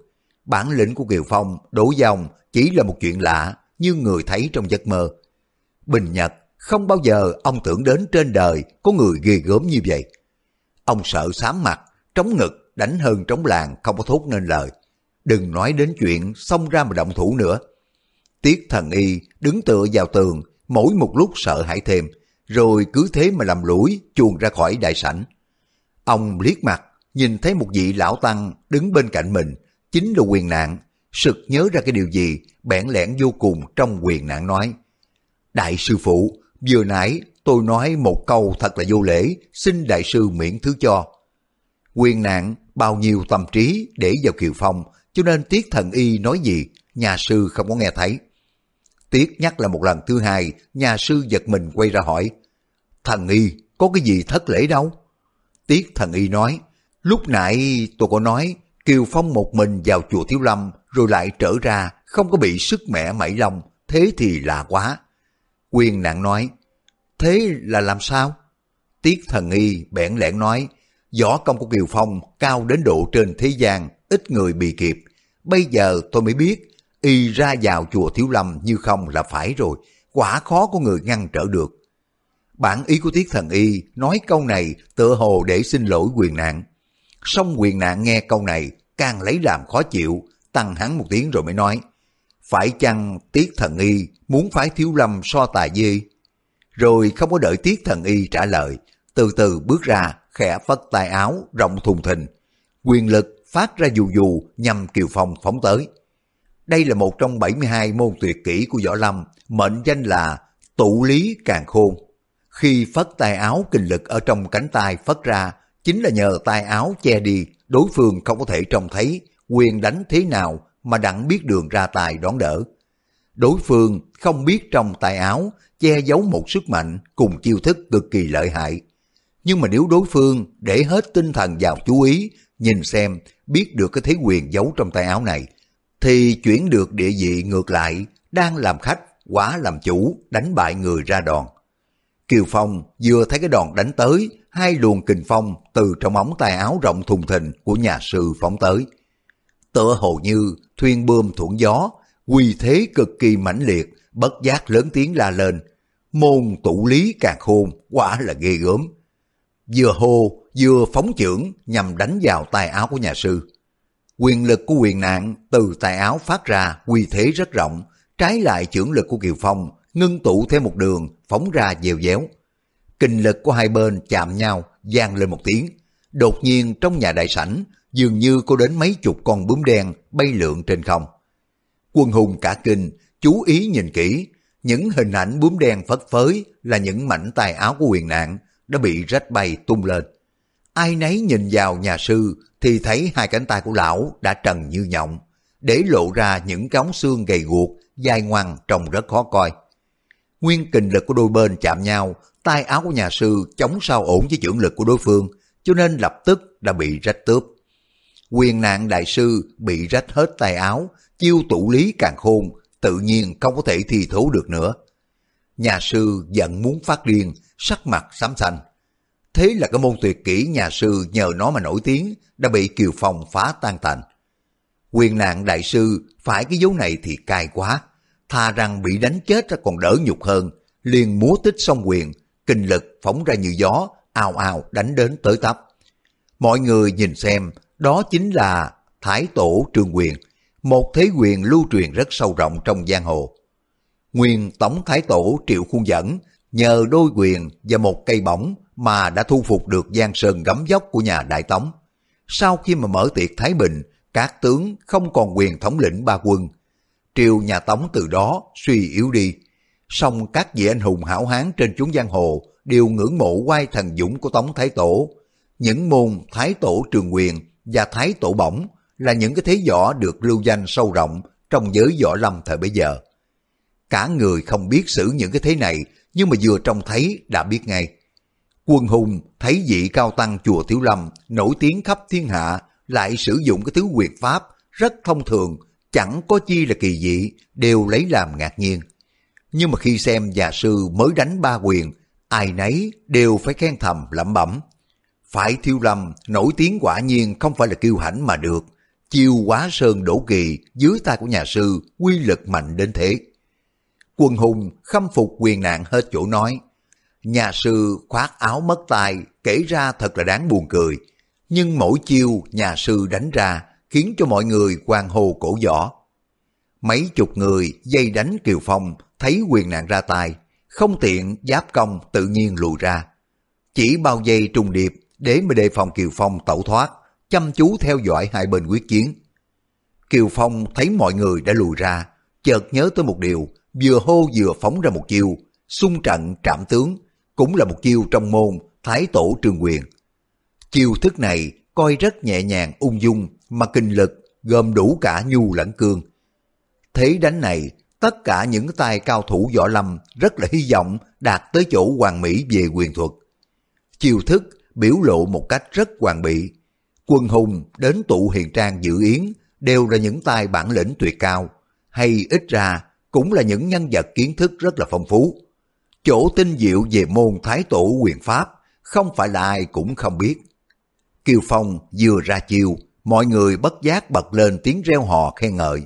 Bản lĩnh của Kiều Phong đổ dòng chỉ là một chuyện lạ như người thấy trong giấc mơ. Bình Nhật không bao giờ ông tưởng đến trên đời có người ghê gớm như vậy. Ông sợ sám mặt, trống ngực, đánh hơn trống làng không có thốt nên lời. Đừng nói đến chuyện xông ra mà động thủ nữa. Tiết thần y đứng tựa vào tường, mỗi một lúc sợ hãi thêm, rồi cứ thế mà làm lũi chuồn ra khỏi đại sảnh. Ông liếc mặt, nhìn thấy một vị lão tăng đứng bên cạnh mình, chính là quyền nạn, sực nhớ ra cái điều gì, bẽn lẽn vô cùng trong quyền nạn nói. Đại sư phụ, vừa nãy tôi nói một câu thật là vô lễ, xin đại sư miễn thứ cho. Quyền nạn bao nhiêu tâm trí để vào kiều phong, cho nên tiết thần y nói gì, nhà sư không có nghe thấy. Tiết nhắc là một lần thứ hai, nhà sư giật mình quay ra hỏi, thần y, có cái gì thất lễ đâu? Tiết thần y nói, lúc nãy tôi có nói Kiều Phong một mình vào chùa Thiếu Lâm rồi lại trở ra không có bị sức mẻ mảy lòng, thế thì lạ quá. Quyền nạn nói, thế là làm sao? Tiết thần y bẽn lẽn nói, võ công của Kiều Phong cao đến độ trên thế gian, ít người bị kịp. Bây giờ tôi mới biết, y ra vào chùa Thiếu Lâm như không là phải rồi, quả khó có người ngăn trở được. Bản ý của Tiết thần y nói câu này tựa hồ để xin lỗi quyền nạn. Song quyền nạn nghe câu này càng lấy làm khó chịu, tăng hắn một tiếng rồi mới nói. Phải chăng Tiết Thần Y muốn phái Thiếu Lâm so tài gì? Rồi không có đợi Tiết Thần Y trả lời, từ từ bước ra, khẽ phất tay áo, rộng thùng thình. Quyền lực phát ra dù dù nhằm Kiều Phong phóng tới. Đây là một trong 72 môn tuyệt kỹ của Võ Lâm, mệnh danh là tụ lý càng khôn. Khi phất tay áo kinh lực ở trong cánh tay phất ra, chính là nhờ tay áo che đi, đối phương không có thể trông thấy quyền đánh thế nào mà đặng biết đường ra tài đón đỡ. Đối phương không biết trong tay áo che giấu một sức mạnh cùng chiêu thức cực kỳ lợi hại. Nhưng mà nếu đối phương để hết tinh thần vào chú ý, nhìn xem, biết được cái thế quyền giấu trong tay áo này, thì chuyển được địa vị ngược lại, đang làm khách, quả làm chủ, đánh bại người ra đòn. Kiều Phong vừa thấy cái đòn đánh tới, hai luồng kình phong từ trong ống tay áo rộng thùng thình của nhà sư phóng tới. Tựa hồ như thuyền bơm thuận gió, quy thế cực kỳ mãnh liệt, bất giác lớn tiếng la lên. Môn tụ lý càng khôn, quả là ghê gớm. vừa hô vừa phóng chưởng nhằm đánh vào tay áo của nhà sư. Quyền lực của quyền nạn từ tay áo phát ra quy thế rất rộng, trái lại trưởng lực của Kiều Phong ngưng tụ thêm một đường phóng ra dèo déo. Kinh lực của hai bên chạm nhau vang lên một tiếng. Đột nhiên trong nhà đại sảnh dường như có đến mấy chục con bướm đen bay lượn trên không. Quân hùng cả kinh, chú ý nhìn kỹ, những hình ảnh bướm đen phất phới là những mảnh tài áo của quyền nạn đã bị rách bay tung lên. Ai nấy nhìn vào nhà sư thì thấy hai cánh tay của lão đã trần như nhộng, để lộ ra những cống xương gầy guộc, dài ngoằn trông rất khó coi. Nguyên kình lực của đôi bên chạm nhau, tay áo của nhà sư chống sao ổn với trưởng lực của đối phương, cho nên lập tức đã bị rách tướp. Quyền nạn đại sư bị rách hết tay áo, chiêu tụ lý càng khôn, tự nhiên không có thể thi thố được nữa. Nhà sư giận muốn phát điên, sắc mặt xám xanh. Thế là cái môn tuyệt kỹ nhà sư nhờ nó mà nổi tiếng đã bị Kiều Phong phá tan tành. Quyền nạn đại sư phải cái dấu này thì cay quá, tha rằng bị đánh chết ra còn đỡ nhục hơn, liền múa tích xong quyền, kinh lực phóng ra như gió, ào ào đánh đến tới tấp. Mọi người nhìn xem, đó chính là Thái Tổ Trương Quyền, một thế quyền lưu truyền rất sâu rộng trong giang hồ. Nguyên tổng Thái Tổ Triệu Khuôn Dẫn nhờ đôi quyền và một cây bổng mà đã thu phục được giang sơn gấm dốc của nhà Đại Tống. Sau khi mà mở tiệc Thái Bình, các tướng không còn quyền thống lĩnh ba quân. Triều nhà Tống từ đó suy yếu đi. Song các vị anh hùng hảo hán trên chúng giang hồ đều ngưỡng mộ quay thần dũng của Tống Thái Tổ. Những môn Thái Tổ Trường Quyền và Thái Tổ Bổng là những cái thế võ được lưu danh sâu rộng trong giới võ lâm thời bấy giờ. Cả người không biết xử những cái thế này nhưng mà vừa trông thấy đã biết ngay. Quân hùng thấy vị cao tăng chùa Tiểu Lâm nổi tiếng khắp thiên hạ lại sử dụng cái thứ quyệt pháp rất thông thường, chẳng có chi là kỳ dị, đều lấy làm ngạc nhiên. Nhưng mà khi xem già sư mới đánh ba quyền, ai nấy đều phải khen thầm lẩm bẩm. Phải thiêu lâm, nổi tiếng quả nhiên không phải là kiêu hãnh mà được. Chiêu quá sơn đổ kỳ dưới tay của nhà sư, quy lực mạnh đến thế. Quân hùng khâm phục quyền nạn hết chỗ nói. Nhà sư khoác áo mất tay, kể ra thật là đáng buồn cười. Nhưng mỗi chiêu nhà sư đánh ra khiến cho mọi người quan hồ cổ võ. Mấy chục người dây đánh Kiều Phong thấy quyền nạn ra tay, không tiện giáp công tự nhiên lùi ra. Chỉ bao giây trùng điệp để mà đề phòng Kiều Phong tẩu thoát, chăm chú theo dõi hai bên quyết chiến. Kiều Phong thấy mọi người đã lùi ra, chợt nhớ tới một điều, vừa hô vừa phóng ra một chiêu, xung trận trạm tướng, cũng là một chiêu trong môn Thái Tổ Trương Quyền. Chiêu thức này coi rất nhẹ nhàng ung dung mà kinh lực gồm đủ cả nhu lẫn cương. Thế đánh này, tất cả những tay cao thủ võ lâm rất là hy vọng đạt tới chỗ hoàn mỹ về quyền thuật. Chiêu thức biểu lộ một cách rất hoàn bị. Quân hùng đến tụ hiền trang dự yến đều là những tay bản lĩnh tuyệt cao, hay ít ra cũng là những nhân vật kiến thức rất là phong phú. Chỗ tinh diệu về môn thái tổ quyền pháp không phải là ai cũng không biết. Kiều Phong vừa ra chiêu, mọi người bất giác bật lên tiếng reo hò khen ngợi.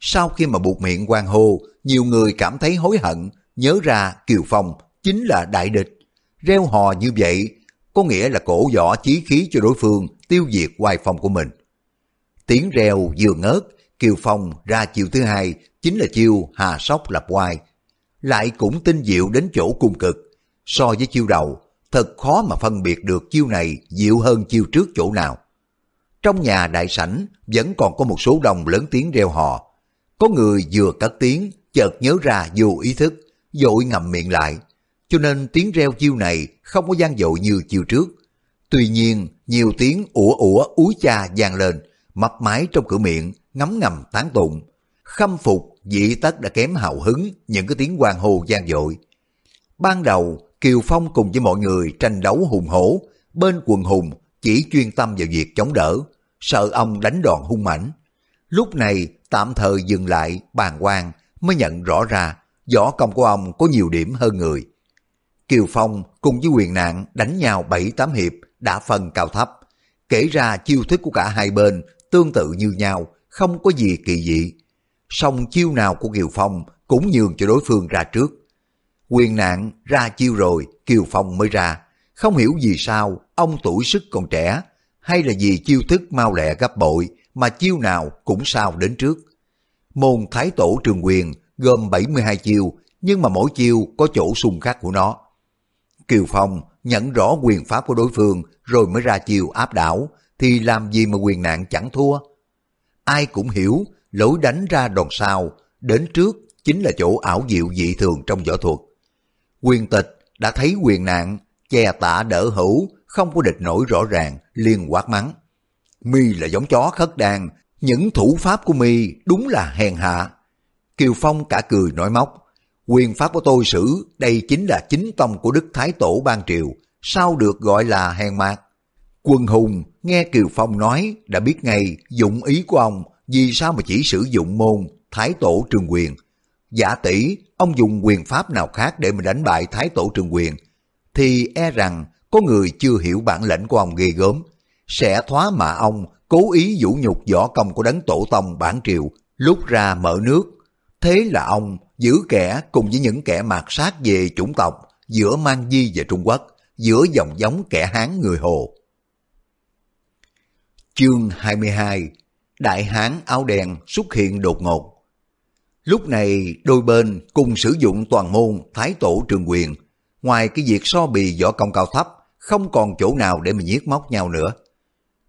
Sau khi mà buộc miệng quan hô, nhiều người cảm thấy hối hận, nhớ ra Kiều Phong chính là đại địch. Reo hò như vậy có nghĩa là cổ võ chí khí cho đối phương tiêu diệt oai phong của mình. Tiếng reo vừa ngớt, Kiều Phong ra chiều thứ hai chính là chiêu hà sóc lập oai. Lại cũng tinh diệu đến chỗ cung cực. So với chiêu đầu, thật khó mà phân biệt được chiêu này diệu hơn chiêu trước chỗ nào. Trong nhà đại sảnh vẫn còn có một số đồng lớn tiếng reo hò. Có người vừa cất tiếng, chợt nhớ ra vô ý thức, dội ngậm miệng lại. Cho nên tiếng reo chiêu này không có gian dội như chiêu trước. Tuy nhiên, nhiều tiếng ủa ủa úi cha gian lên, mập mái trong cửa miệng, ngấm ngầm tán tụng. Khâm phục, dị tất đã kém hào hứng những cái tiếng quan hồ gian dội. Ban đầu, Kiều Phong cùng với mọi người tranh đấu hùng hổ, bên quần hùng chỉ chuyên tâm vào việc chống đỡ, sợ ông đánh đòn hung mãnh. Lúc này tạm thời dừng lại bàn quan mới nhận rõ ra võ công của ông có nhiều điểm hơn người. Kiều Phong cùng với quyền nạn đánh nhau bảy tám hiệp đã phân cao thấp, kể ra chiêu thức của cả hai bên tương tự như nhau, không có gì kỳ dị. Song chiêu nào của Kiều Phong cũng nhường cho đối phương ra trước. Quyền nạn ra chiêu rồi, Kiều Phong mới ra, không hiểu vì sao ông tuổi sức còn trẻ, hay là vì chiêu thức mau lẹ gấp bội mà chiêu nào cũng sao đến trước. Môn Thái Tổ Trường Quyền gồm 72 chiêu, nhưng mà mỗi chiêu có chỗ xung khắc của nó. Kiều Phong nhận rõ quyền pháp của đối phương rồi mới ra chiêu áp đảo, thì làm gì mà quyền nạn chẳng thua. Ai cũng hiểu lối đánh ra đòn sau, đến trước chính là chỗ ảo diệu dị thường trong võ thuật. Quyền tịch đã thấy quyền nạn, che tả đỡ hữu, không có địch nổi rõ ràng, liên quát mắng. Mi là giống chó khất đàn, những thủ pháp của mi đúng là hèn hạ. Kiều Phong cả cười nói móc, quyền pháp của tôi xử đây chính là chính tông của Đức Thái Tổ Ban Triều, sao được gọi là hèn mạc. Quân hùng nghe Kiều Phong nói đã biết ngay dụng ý của ông vì sao mà chỉ sử dụng môn Thái Tổ Trường Quyền. Giả tỷ ông dùng quyền pháp nào khác để mà đánh bại Thái Tổ Trường Quyền, thì e rằng có người chưa hiểu bản lĩnh của ông ghê gớm, sẽ thoá mạ ông cố ý vũ nhục võ công của đấng tổ tông bản triều lúc ra mở nước. Thế là ông giữ kẻ cùng với những kẻ mạt sát về chủng tộc giữa Mang Di và Trung Quốc, giữa dòng giống kẻ Hán người Hồ. Chương 22 Đại Hán áo đen xuất hiện đột ngột. Lúc này đôi bên cùng sử dụng toàn môn Thái Tổ Trường Quyền. Ngoài cái việc so bì võ công cao thấp, không còn chỗ nào để mà giết móc nhau nữa.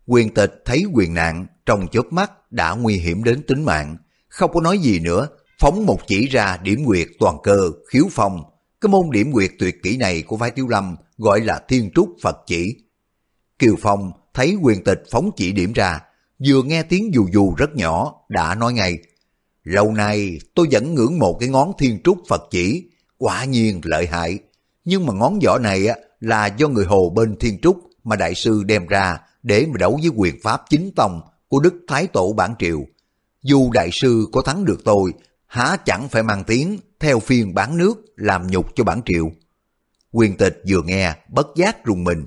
Quyền tịch thấy quyền nạn trong chớp mắt đã nguy hiểm đến tính mạng, không có nói gì nữa, phóng một chỉ ra điểm nguyệt toàn cơ, khiếu phong. Cái môn điểm nguyệt tuyệt kỹ này của phái tiêu Lâm gọi là thiên trúc Phật chỉ. Kiều Phong thấy quyền tịch phóng chỉ điểm ra, vừa nghe tiếng dù dù rất nhỏ, đã nói ngay, Lâu nay tôi vẫn ngưỡng một cái ngón thiên trúc Phật chỉ, quả nhiên lợi hại. Nhưng mà ngón giỏ này á là do người Hồ bên thiên trúc mà đại sư đem ra để mà đấu với quyền pháp chính tông của Đức Thái Tổ Bản Triều. Dù đại sư có thắng được tôi, há chẳng phải mang tiếng theo phiên bán nước làm nhục cho bản triệu. Quyền tịch vừa nghe, bất giác rùng mình.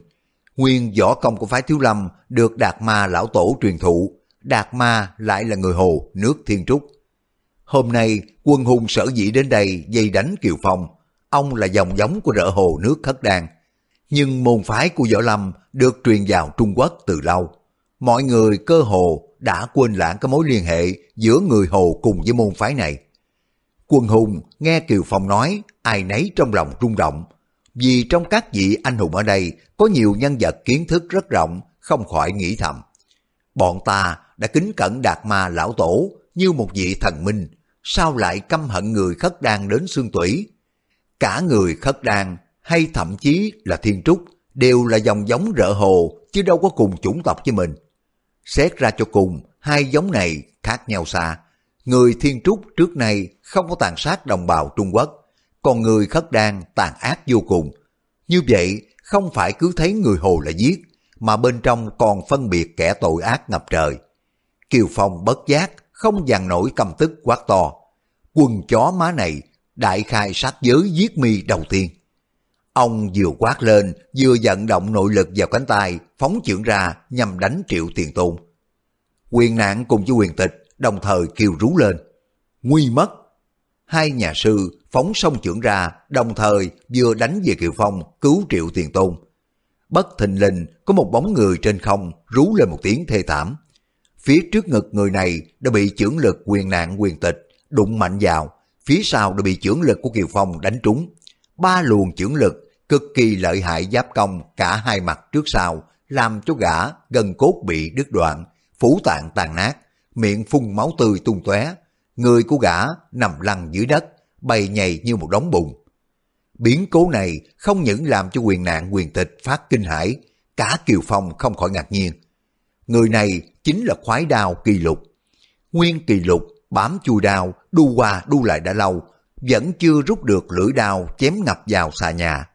Nguyên võ công của phái Thiếu Lâm được Đạt Ma lão tổ truyền thụ, Đạt Ma lại là người Hồ, nước Thiên Trúc. Hôm nay, quân hùng sở dĩ đến đây dây đánh Kiều Phong. Ông là dòng giống của rỡ Hồ nước Khất Đan. Nhưng môn phái của Võ Lâm được truyền vào Trung Quốc từ lâu. Mọi người cơ hồ đã quên lãng cái mối liên hệ giữa người Hồ cùng với môn phái này. Quân hùng nghe Kiều Phong nói, ai nấy trong lòng rung động. Vì trong các vị anh hùng ở đây có nhiều nhân vật kiến thức rất rộng, không khỏi nghĩ thầm. Bọn ta đã kính cẩn đạt ma lão tổ như một vị thần minh, sao lại căm hận người khất đan đến xương tủy? Cả người khất đan hay thậm chí là thiên trúc đều là dòng giống rợ hồ chứ đâu có cùng chủng tộc với mình. Xét ra cho cùng, hai giống này khác nhau xa. Người thiên trúc trước nay không có tàn sát đồng bào Trung Quốc, còn người khất đan tàn ác vô cùng. Như vậy, không phải cứ thấy người hồ là giết, mà bên trong còn phân biệt kẻ tội ác ngập trời. Kiều Phong bất giác, không dằn nổi cầm tức quát to. Quần chó má này, đại khai sát giới giết mi đầu tiên. Ông vừa quát lên, vừa vận động nội lực vào cánh tay, phóng chưởng ra nhằm đánh triệu tiền tôn. Quyền nạn cùng với quyền tịch đồng thời kêu rú lên. Nguy mất! Hai nhà sư phóng sông chưởng ra, đồng thời vừa đánh về Kiều Phong cứu triệu tiền tôn. Bất thình lình có một bóng người trên không rú lên một tiếng thê thảm. Phía trước ngực người này đã bị chưởng lực quyền nạn quyền tịch, đụng mạnh vào, phía sau đã bị chưởng lực của Kiều Phong đánh trúng. Ba luồng chưởng lực cực kỳ lợi hại giáp công cả hai mặt trước sau, làm cho gã gần cốt bị đứt đoạn, phủ tạng tàn nát, miệng phun máu tươi tung tóe, người của gã nằm lăn dưới đất, bay nhầy như một đống bùn. Biến cố này không những làm cho quyền nạn quyền tịch phát kinh hãi, cả Kiều Phong không khỏi ngạc nhiên. Người này chính là khoái đao kỳ lục. Nguyên kỳ lục bám chui đao, đu qua đu lại đã lâu, vẫn chưa rút được lưỡi đao chém ngập vào xà nhà.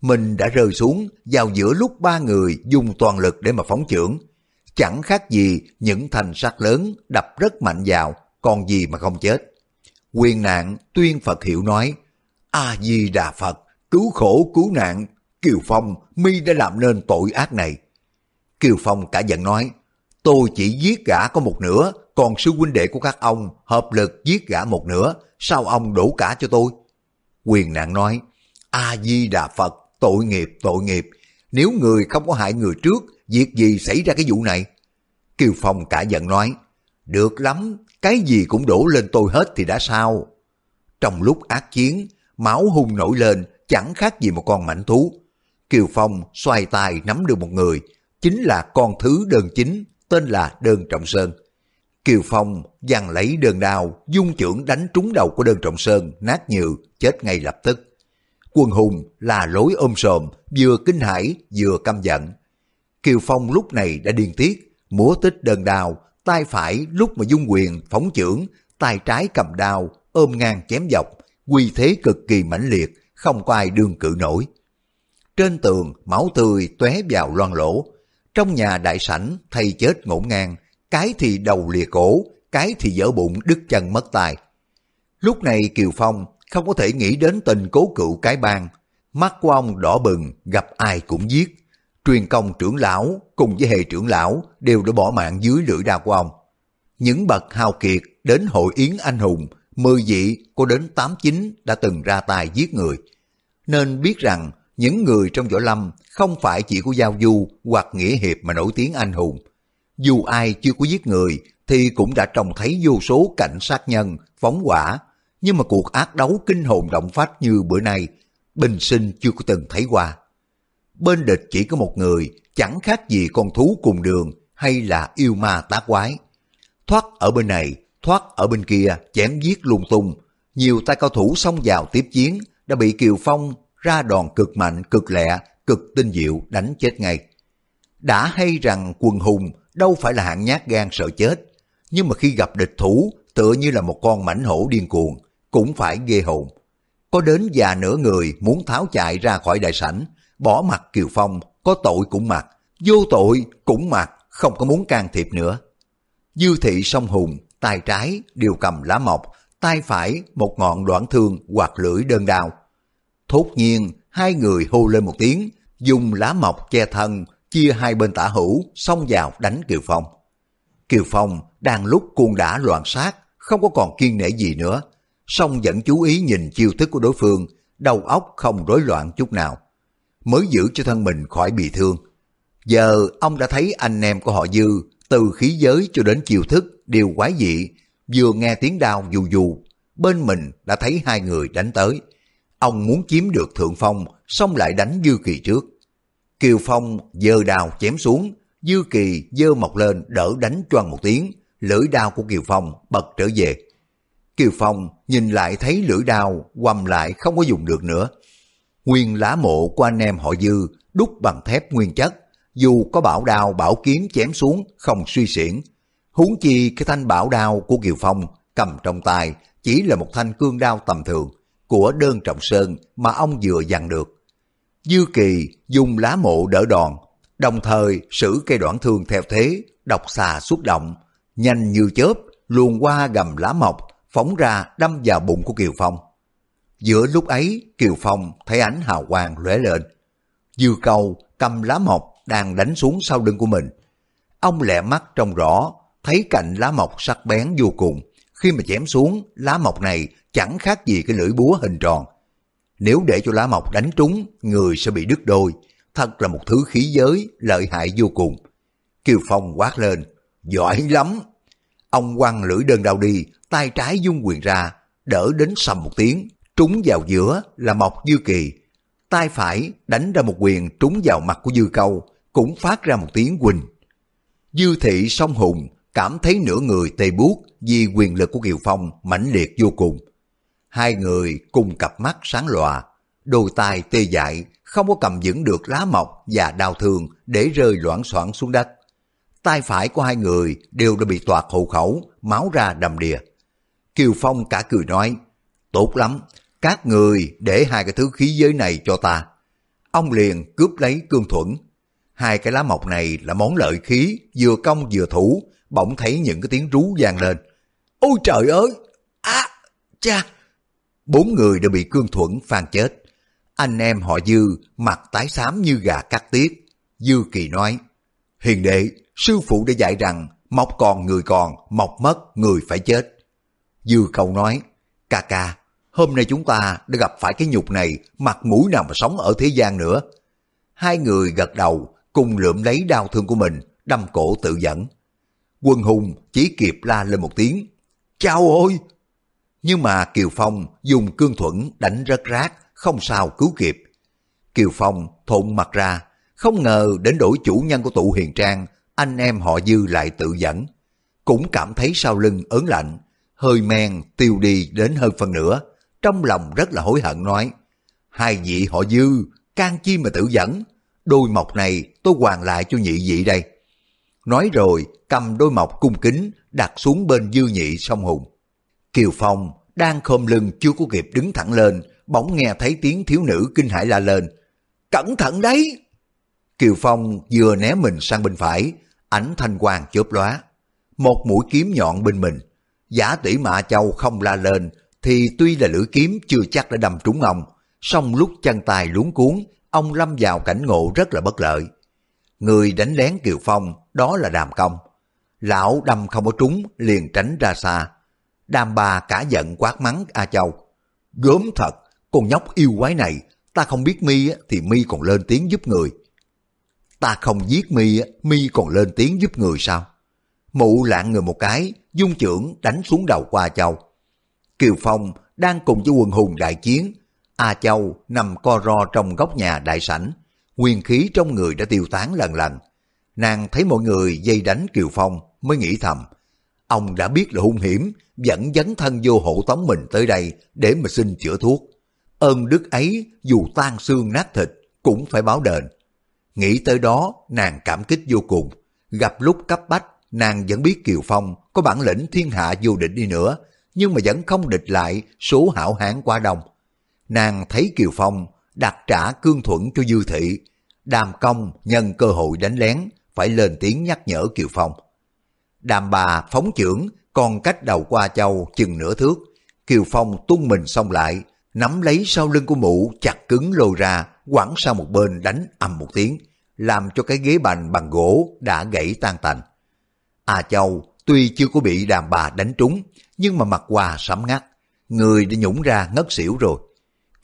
Mình đã rơi xuống vào giữa lúc ba người dùng toàn lực để mà phóng chưởng. Chẳng khác gì những thành sắt lớn đập rất mạnh vào, còn gì mà không chết. Quyền nạn tuyên Phật hiệu nói, A-di-đà Phật, cứu khổ cứu nạn, Kiều Phong, mi đã làm nên tội ác này. Kiều Phong cả giận nói, tôi chỉ giết gã có một nửa, còn sư huynh đệ của các ông hợp lực giết gã một nửa, sao ông đổ cả cho tôi? Quyền nạn nói, A-di-đà Phật, tội nghiệp, tội nghiệp, nếu người không có hại người trước, việc gì xảy ra cái vụ này? Kiều Phong cả giận nói, được lắm, cái gì cũng đổ lên tôi hết thì đã sao? Trong lúc ác chiến, máu hung nổi lên, chẳng khác gì một con mảnh thú. Kiều Phong xoay tay nắm được một người, chính là con thứ đơn chính, tên là Đơn Trọng Sơn. Kiều Phong giằng lấy đơn đao, dung trưởng đánh trúng đầu của Đơn Trọng Sơn, nát nhừ, chết ngay lập tức. Quân hùng là lối ôm sòm, vừa kinh hãi vừa căm giận. Kiều Phong lúc này đã điên tiết, múa tích đơn đao, tay phải lúc mà dung quyền phóng trưởng, tay trái cầm đao, ôm ngang chém dọc, quy thế cực kỳ mãnh liệt, không có ai đương cự nổi. Trên tường, máu tươi tóe vào loan lỗ. Trong nhà đại sảnh, thầy chết ngổn ngang, cái thì đầu lìa cổ, cái thì dở bụng đứt chân mất tay. Lúc này Kiều Phong không có thể nghĩ đến tình cố cựu cái bang. Mắt của ông đỏ bừng, gặp ai cũng giết. Truyền công trưởng lão cùng với hệ trưởng lão đều đã bỏ mạng dưới lưỡi đao của ông. Những bậc hào kiệt đến hội yến anh hùng, mười vị có đến tám chín đã từng ra tay giết người. Nên biết rằng những người trong võ lâm không phải chỉ của giao du hoặc nghĩa hiệp mà nổi tiếng anh hùng. Dù ai chưa có giết người thì cũng đã trông thấy vô số cảnh sát nhân, phóng hỏa, nhưng mà cuộc ác đấu kinh hồn động phách như bữa nay, bình sinh chưa có từng thấy qua. Bên địch chỉ có một người, chẳng khác gì con thú cùng đường hay là yêu ma tá quái. Thoát ở bên này, thoát ở bên kia, chém giết lung tung. Nhiều tay cao thủ xông vào tiếp chiến, đã bị Kiều Phong ra đòn cực mạnh, cực lẹ, cực tinh diệu đánh chết ngay. Đã hay rằng quần hùng đâu phải là hạng nhát gan sợ chết, nhưng mà khi gặp địch thủ tựa như là một con mảnh hổ điên cuồng, cũng phải ghê hồn. Có đến già nửa người muốn tháo chạy ra khỏi đại sảnh, bỏ mặt Kiều Phong, có tội cũng mặc, vô tội cũng mặc, không có muốn can thiệp nữa. Dư thị song hùng, tay trái đều cầm lá mọc, tay phải một ngọn đoạn thương hoặc lưỡi đơn đao. Thốt nhiên, hai người hô lên một tiếng, dùng lá mọc che thân, chia hai bên tả hữu, xông vào đánh Kiều Phong. Kiều Phong đang lúc cuồng đã loạn sát, không có còn kiên nể gì nữa, song vẫn chú ý nhìn chiêu thức của đối phương, đầu óc không rối loạn chút nào, mới giữ cho thân mình khỏi bị thương. Giờ ông đã thấy anh em của họ Dư, từ khí giới cho đến chiêu thức đều quái dị, vừa nghe tiếng đao dù dù, bên mình đã thấy hai người đánh tới. Ông muốn chiếm được thượng phong, xong lại đánh Dư Kỳ trước. Kiều Phong dơ đao chém xuống, Dư Kỳ dơ mọc lên đỡ đánh choang một tiếng, lưỡi đao của Kiều Phong bật trở về. Kiều Phong nhìn lại thấy lưỡi đao quầm lại không có dùng được nữa. Nguyên lá mộ của anh em họ Dư đúc bằng thép nguyên chất, dù có bảo đao bảo kiếm chém xuống không suy xiển. Huống chi cái thanh bảo đao của Kiều Phong cầm trong tay chỉ là một thanh cương đao tầm thường của đơn trọng sơn mà ông vừa dặn được. Dư Kỳ dùng lá mộ đỡ đòn, đồng thời sử cây đoạn thương theo thế, độc xà xuất động, nhanh như chớp luồn qua gầm lá mọc phóng ra đâm vào bụng của Kiều Phong. Giữa lúc ấy, Kiều Phong thấy ánh hào quang lóe lên. Dư cầu cầm lá mọc đang đánh xuống sau lưng của mình. Ông lẹ mắt trông rõ, thấy cạnh lá mọc sắc bén vô cùng. Khi mà chém xuống, lá mọc này chẳng khác gì cái lưỡi búa hình tròn. Nếu để cho lá mọc đánh trúng, người sẽ bị đứt đôi. Thật là một thứ khí giới lợi hại vô cùng. Kiều Phong quát lên, giỏi lắm. Ông quăng lưỡi đơn đau đi, tay trái dung quyền ra, đỡ đến sầm một tiếng, trúng vào giữa là Mộc Dư Kỳ. Tay phải đánh ra một quyền trúng vào mặt của Dư Câu, cũng phát ra một tiếng quỳnh. Dư thị song hùng cảm thấy nửa người tê buốt vì quyền lực của Kiều Phong mãnh liệt vô cùng. Hai người cùng cặp mắt sáng lòa, đôi tay tê dại, không có cầm vững được lá mọc và đau thương để rơi loãng xoảng xuống đất. Tay phải của hai người đều đã bị toạc hộ khẩu, máu ra đầm đìa. Kiều Phong cả cười nói, tốt lắm, các người để hai cái thứ khí giới này cho ta. Ông liền cướp lấy cương thuẫn. Hai cái lá mọc này là món lợi khí, vừa công vừa thủ, bỗng thấy những cái tiếng rú vang lên. Ôi trời ơi! À, cha! Bốn người đều bị cương thuẫn phan chết. Anh em họ Dư mặt tái xám như gà cắt tiết. Dư Kỳ nói, Hiền đệ, sư phụ đã dạy rằng mọc còn người còn, mọc mất người phải chết. Dư cầu nói, ca ca, hôm nay chúng ta đã gặp phải cái nhục này, mặt mũi nào mà sống ở thế gian nữa. hai người gật đầu cùng lượm lấy đau thương của mình, đâm cổ tự dẫn. Quân hùng chỉ kịp la lên một tiếng, chào ôi! Nhưng mà Kiều Phong dùng cương thuẫn đánh rất rác, không sao cứu kịp. Kiều Phong thộn mặt ra, không ngờ đến đổi chủ nhân của tụ hiền trang, anh em họ dư lại tự dẫn. Cũng cảm thấy sau lưng ớn lạnh, hơi men tiêu đi đến hơn phần nửa, trong lòng rất là hối hận nói, hai vị họ dư, can chi mà tự dẫn, đôi mọc này tôi hoàn lại cho nhị vị đây. Nói rồi, cầm đôi mọc cung kính, đặt xuống bên dư nhị sông hùng. Kiều Phong đang khom lưng chưa có kịp đứng thẳng lên, bỗng nghe thấy tiếng thiếu nữ kinh hãi la lên. Cẩn thận đấy! Kiều Phong vừa né mình sang bên phải, ảnh thanh quang chớp lóa. Một mũi kiếm nhọn bên mình. Giả tỷ mạ châu không la lên, thì tuy là lưỡi kiếm chưa chắc đã đâm trúng ông, song lúc chân tài luống cuốn, ông lâm vào cảnh ngộ rất là bất lợi. Người đánh lén Kiều Phong đó là Đàm Công. Lão đâm không có trúng liền tránh ra xa. Đàm bà cả giận quát mắng A Châu. Gớm thật, con nhóc yêu quái này, ta không biết mi thì mi còn lên tiếng giúp người. Ta không giết mi, mi còn lên tiếng giúp người sao? Mụ lạng người một cái, dung trưởng đánh xuống đầu qua Châu. Kiều Phong đang cùng với quân hùng đại chiến. A Châu nằm co ro trong góc nhà đại sảnh. Nguyên khí trong người đã tiêu tán lần lần. Nàng thấy mọi người dây đánh Kiều Phong mới nghĩ thầm. Ông đã biết là hung hiểm, vẫn dấn thân vô hộ tống mình tới đây để mà xin chữa thuốc. Ơn đức ấy dù tan xương nát thịt cũng phải báo đền. Nghĩ tới đó nàng cảm kích vô cùng. Gặp lúc cấp bách nàng vẫn biết Kiều Phong có bản lĩnh thiên hạ vô địch đi nữa nhưng mà vẫn không địch lại số hảo hán quá đông. Nàng thấy Kiều Phong đặt trả cương thuẫn cho Dư Thị, đàm công nhân cơ hội đánh lén, phải lên tiếng nhắc nhở Kiều Phong. Đàm bà phóng trưởng còn cách đầu qua châu chừng nửa thước, Kiều Phong tung mình xông lại, nắm lấy sau lưng của mụ chặt cứng lôi ra, quẳng sang một bên đánh ầm một tiếng, làm cho cái ghế bành bằng gỗ đã gãy tan tành. À Châu tuy chưa có bị đàm bà đánh trúng, nhưng mà mặt quà sẫm ngắt, người đã nhũng ra ngất xỉu rồi.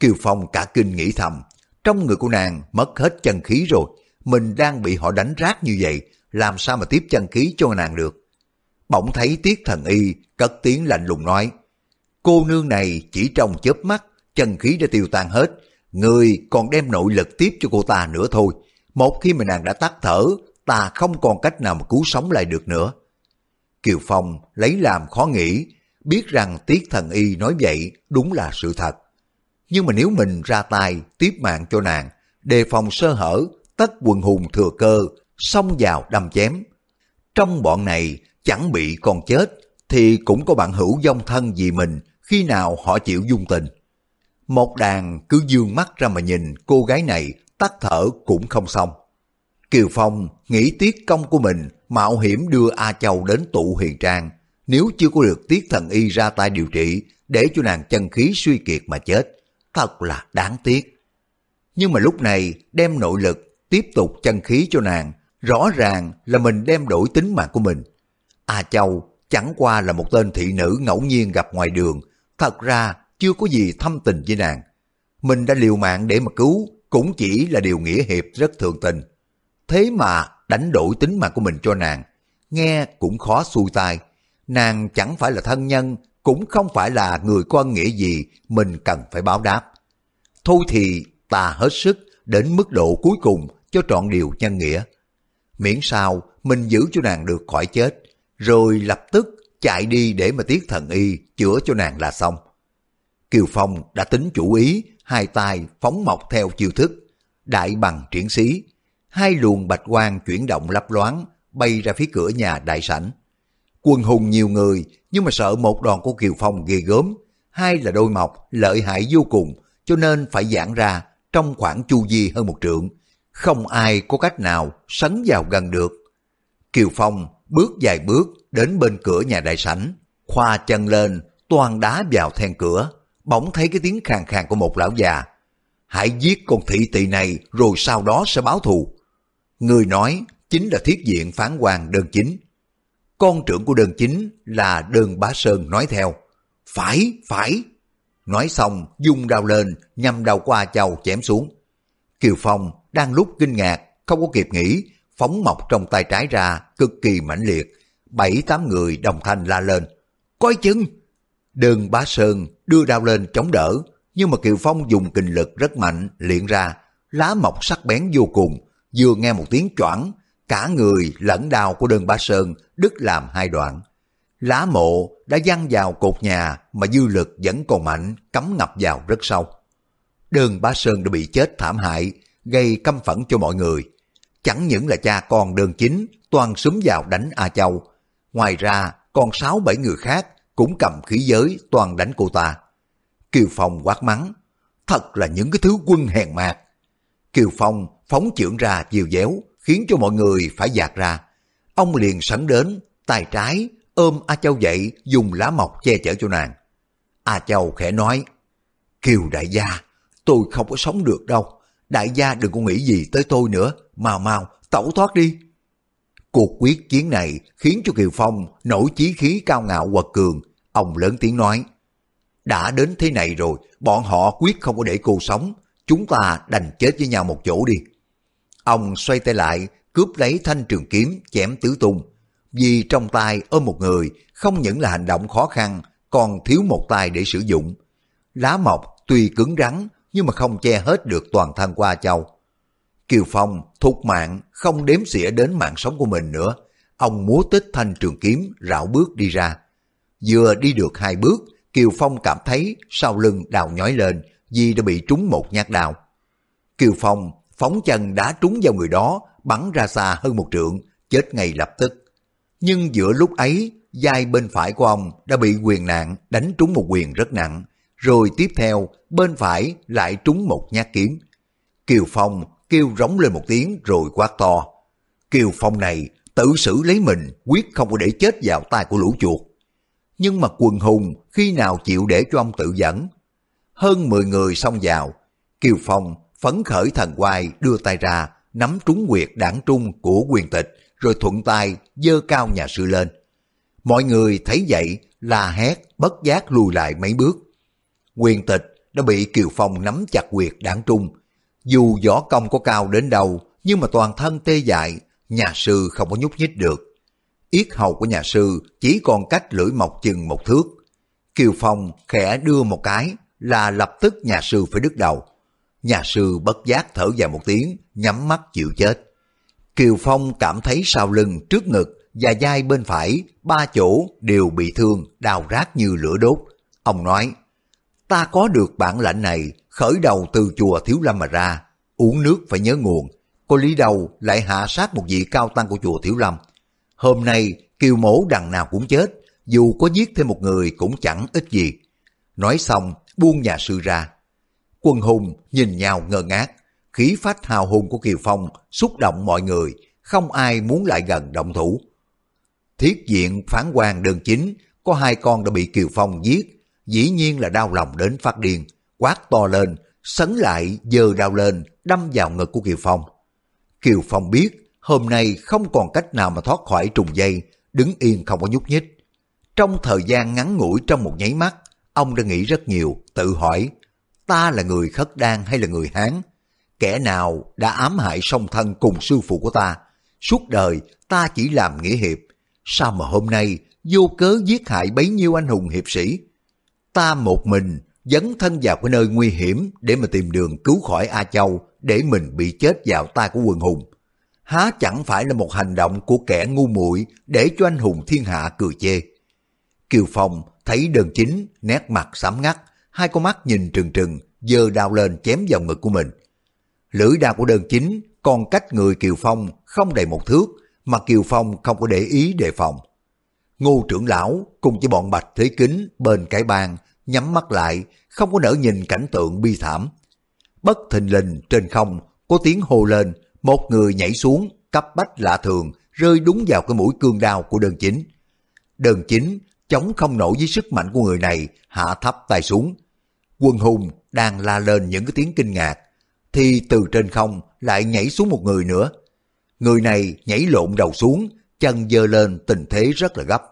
Kiều Phong cả kinh nghĩ thầm, trong người của nàng mất hết chân khí rồi, mình đang bị họ đánh rác như vậy, làm sao mà tiếp chân khí cho nàng được. Bỗng thấy Tiết Thần Y cất tiếng lạnh lùng nói, cô nương này chỉ trong chớp mắt, chân khí đã tiêu tan hết, người còn đem nội lực tiếp cho cô ta nữa thôi. Một khi mà nàng đã tắt thở, ta không còn cách nào mà cứu sống lại được nữa. Kiều Phong lấy làm khó nghĩ, biết rằng Tiết Thần Y nói vậy đúng là sự thật. Nhưng mà nếu mình ra tay tiếp mạng cho nàng, đề phòng sơ hở, tất quần hùng thừa cơ, xông vào đâm chém. Trong bọn này chẳng bị còn chết, thì cũng có bạn hữu dông thân vì mình khi nào họ chịu dung tình. Một đàn cứ dương mắt ra mà nhìn cô gái này tắt thở cũng không xong. Kiều Phong nghĩ tiếc công của mình mạo hiểm đưa A Châu đến tụ huyền trang, nếu chưa có được tiết thần y ra tay điều trị để cho nàng chân khí suy kiệt mà chết, thật là đáng tiếc. Nhưng mà lúc này đem nội lực tiếp tục chân khí cho nàng, rõ ràng là mình đem đổi tính mạng của mình. A Châu chẳng qua là một tên thị nữ ngẫu nhiên gặp ngoài đường, thật ra chưa có gì thâm tình với nàng. Mình đã liều mạng để mà cứu, cũng chỉ là điều nghĩa hiệp rất thường tình. Thế mà đánh đổi tính mạng của mình cho nàng, nghe cũng khó xuôi tai. Nàng chẳng phải là thân nhân, cũng không phải là người có nghĩa gì mình cần phải báo đáp. Thôi thì ta hết sức đến mức độ cuối cùng cho trọn điều nhân nghĩa. Miễn sao mình giữ cho nàng được khỏi chết, rồi lập tức chạy đi để mà tiết thần y chữa cho nàng là xong. Kiều Phong đã tính chủ ý, hai tay phóng mọc theo chiêu thức, đại bằng triển xí, hai luồng bạch quang chuyển động lấp loáng, bay ra phía cửa nhà đại sảnh. Quân hùng nhiều người, nhưng mà sợ một đòn của Kiều Phong ghê gớm, hai là đôi mọc, lợi hại vô cùng, cho nên phải giãn ra trong khoảng chu vi hơn một trượng. Không ai có cách nào sấn vào gần được. Kiều Phong bước vài bước đến bên cửa nhà đại sảnh, khoa chân lên, toàn đá vào then cửa, bỗng thấy cái tiếng khàn khàn của một lão già. Hãy giết con thị tỳ này rồi sau đó sẽ báo thù. Người nói chính là thiết diện phán quan đơn chính. Con trưởng của đơn chính là đơn bá sơn nói theo. Phải, phải. Nói xong, dung đao lên, nhằm đầu qua châu chém xuống. Kiều Phong đang lúc kinh ngạc, không có kịp nghĩ, phóng mọc trong tay trái ra, cực kỳ mãnh liệt. Bảy tám người đồng thanh la lên. Coi chừng! Đường bá sơn đưa đao lên chống đỡ, nhưng mà Kiều Phong dùng kinh lực rất mạnh, luyện ra, lá mọc sắc bén vô cùng, vừa nghe một tiếng choảng, cả người lẫn đào của đơn ba sơn đứt làm hai đoạn. Lá mộ đã văng vào cột nhà mà dư lực vẫn còn mạnh, cắm ngập vào rất sâu. Đơn ba sơn đã bị chết thảm hại, gây căm phẫn cho mọi người. Chẳng những là cha con đơn chính, toàn súng vào đánh A Châu. Ngoài ra, còn sáu bảy người khác cũng cầm khí giới toàn đánh cô ta. Kiều Phong quát mắng, thật là những cái thứ quân hèn mạt. Kiều Phong phóng trưởng ra chiều déo, khiến cho mọi người phải dạt ra. Ông liền sẵn đến, tay trái, ôm A Châu dậy, dùng lá mọc che chở cho nàng. A Châu khẽ nói, Kiều đại gia, tôi không có sống được đâu. Đại gia đừng có nghĩ gì tới tôi nữa, mau mau, tẩu thoát đi. Cuộc quyết chiến này khiến cho Kiều Phong nổi chí khí cao ngạo quật cường. Ông lớn tiếng nói, đã đến thế này rồi, bọn họ quyết không có để cô sống. Chúng ta đành chết với nhau một chỗ đi. Ông xoay tay lại, cướp lấy thanh trường kiếm, chém tứ tung. Vì trong tay ôm một người, không những là hành động khó khăn, còn thiếu một tay để sử dụng. Lá mọc tuy cứng rắn, nhưng mà không che hết được toàn thân qua châu. Kiều Phong thục mạng, không đếm xỉa đến mạng sống của mình nữa. Ông múa tích thanh trường kiếm, rảo bước đi ra. Vừa đi được hai bước, Kiều Phong cảm thấy sau lưng đào nhói lên vì đã bị trúng một nhát đào. Kiều Phong phóng chân đã trúng vào người đó, bắn ra xa hơn một trượng, chết ngay lập tức. Nhưng giữa lúc ấy, vai bên phải của ông đã bị quyền nạn đánh trúng một quyền rất nặng, rồi tiếp theo bên phải lại trúng một nhát kiếm. Kiều Phong kêu rống lên một tiếng rồi quát to. Kiều Phong này tự xử lấy mình quyết không có để chết vào tay của lũ chuột. Nhưng mà quần hùng khi nào chịu để cho ông tự dẫn. Hơn 10 người xông vào, Kiều Phong phấn khởi thần quay đưa tay ra, nắm trúng quyệt đảng trung của quyền tịch, rồi thuận tay dơ cao nhà sư lên. Mọi người thấy vậy là hét bất giác lùi lại mấy bước. Quyền tịch đã bị Kiều Phong nắm chặt quyệt đảng trung. Dù võ công có cao đến đâu, nhưng mà toàn thân tê dại, nhà sư không có nhúc nhích được. Yết hầu của nhà sư chỉ còn cách lưỡi mọc chừng một thước. Kiều Phong khẽ đưa một cái là lập tức nhà sư phải đứt đầu. Nhà sư bất giác thở dài một tiếng, nhắm mắt chịu chết. Kiều Phong cảm thấy sau lưng, trước ngực và vai bên phải, ba chỗ đều bị thương, đào rát như lửa đốt. Ông nói, ta có được bản lãnh này, khởi đầu từ chùa Thiếu Lâm mà ra, uống nước phải nhớ nguồn. Có lý đầu lại hạ sát một vị cao tăng của chùa Thiếu Lâm. Hôm nay, kiều mổ đằng nào cũng chết, dù có giết thêm một người cũng chẳng ít gì. Nói xong, buông nhà sư ra. Quân hùng nhìn nhau ngơ ngác, khí phách hào hùng của Kiều Phong xúc động mọi người, không ai muốn lại gần động thủ. Thiết diện phán quan đơn chính, có hai con đã bị Kiều Phong giết, dĩ nhiên là đau lòng đến phát điên, quát to lên, sấn lại giơ đau lên, đâm vào ngực của Kiều Phong. Kiều Phong biết hôm nay không còn cách nào mà thoát khỏi trùng dây, đứng yên không có nhúc nhích. Trong thời gian ngắn ngủi trong một nháy mắt, ông đã nghĩ rất nhiều, tự hỏi, ta là người khất đan hay là người Hán? Kẻ nào đã ám hại song thân cùng sư phụ của ta? Suốt đời ta chỉ làm nghĩa hiệp, sao mà hôm nay vô cớ giết hại bấy nhiêu anh hùng hiệp sĩ? Ta một mình dấn thân vào cái nơi nguy hiểm để mà tìm đường cứu khỏi A Châu để mình bị chết vào tay của quần hùng. Há chẳng phải là một hành động của kẻ ngu muội để cho anh hùng thiên hạ cười chê. Kiều Phong thấy đơn chính, nét mặt sám ngắt, hai con mắt nhìn trừng trừng, giơ đao lên chém vào ngực của mình. Lưỡi đao của đơn chính còn cách người Kiều Phong không đầy một thước, mà Kiều Phong không có để ý đề phòng. Ngô trưởng lão cùng với bọn bạch thế kính bên cái bàn nhắm mắt lại, không có nỡ nhìn cảnh tượng bi thảm. Bất thình lình trên không có tiếng hô lên, một người nhảy xuống, cấp bách lạ thường, rơi đúng vào cái mũi cương đao của đơn chính. Đơn chính chống không nổi với sức mạnh của người này, hạ thấp tay xuống. Quân hùng đang la lên những cái tiếng kinh ngạc, thì từ trên không lại nhảy xuống một người nữa. Người này nhảy lộn đầu xuống, chân dơ lên tình thế rất là gấp.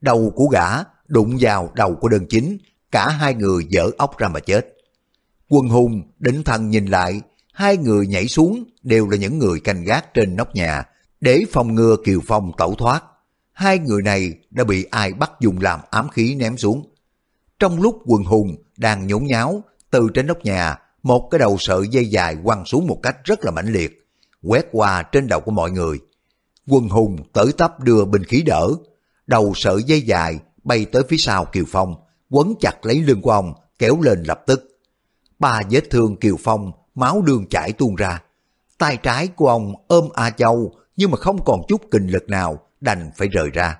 Đầu của gã đụng vào đầu của đơn chính, cả hai người dở ốc ra mà chết. Quân hùng đỉnh thần nhìn lại, hai người nhảy xuống đều là những người canh gác trên nóc nhà, để phòng ngừa Kiều Phong tẩu thoát. Hai người này đã bị ai bắt dùng làm ám khí ném xuống. Trong lúc quần hùng đang nhốn nháo, từ trên nóc nhà, một cái đầu sợi dây dài quăng xuống một cách rất là mãnh liệt, quét qua trên đầu của mọi người. quần hùng tới tấp đưa bình khí đỡ, đầu sợi dây dài bay tới phía sau Kiều Phong, quấn chặt lấy lưng của ông, kéo lên lập tức. Ba vết thương Kiều Phong, máu đường chảy tuôn ra. Tay trái của ông ôm A Châu, nhưng mà không còn chút kinh lực nào, đành phải rời ra.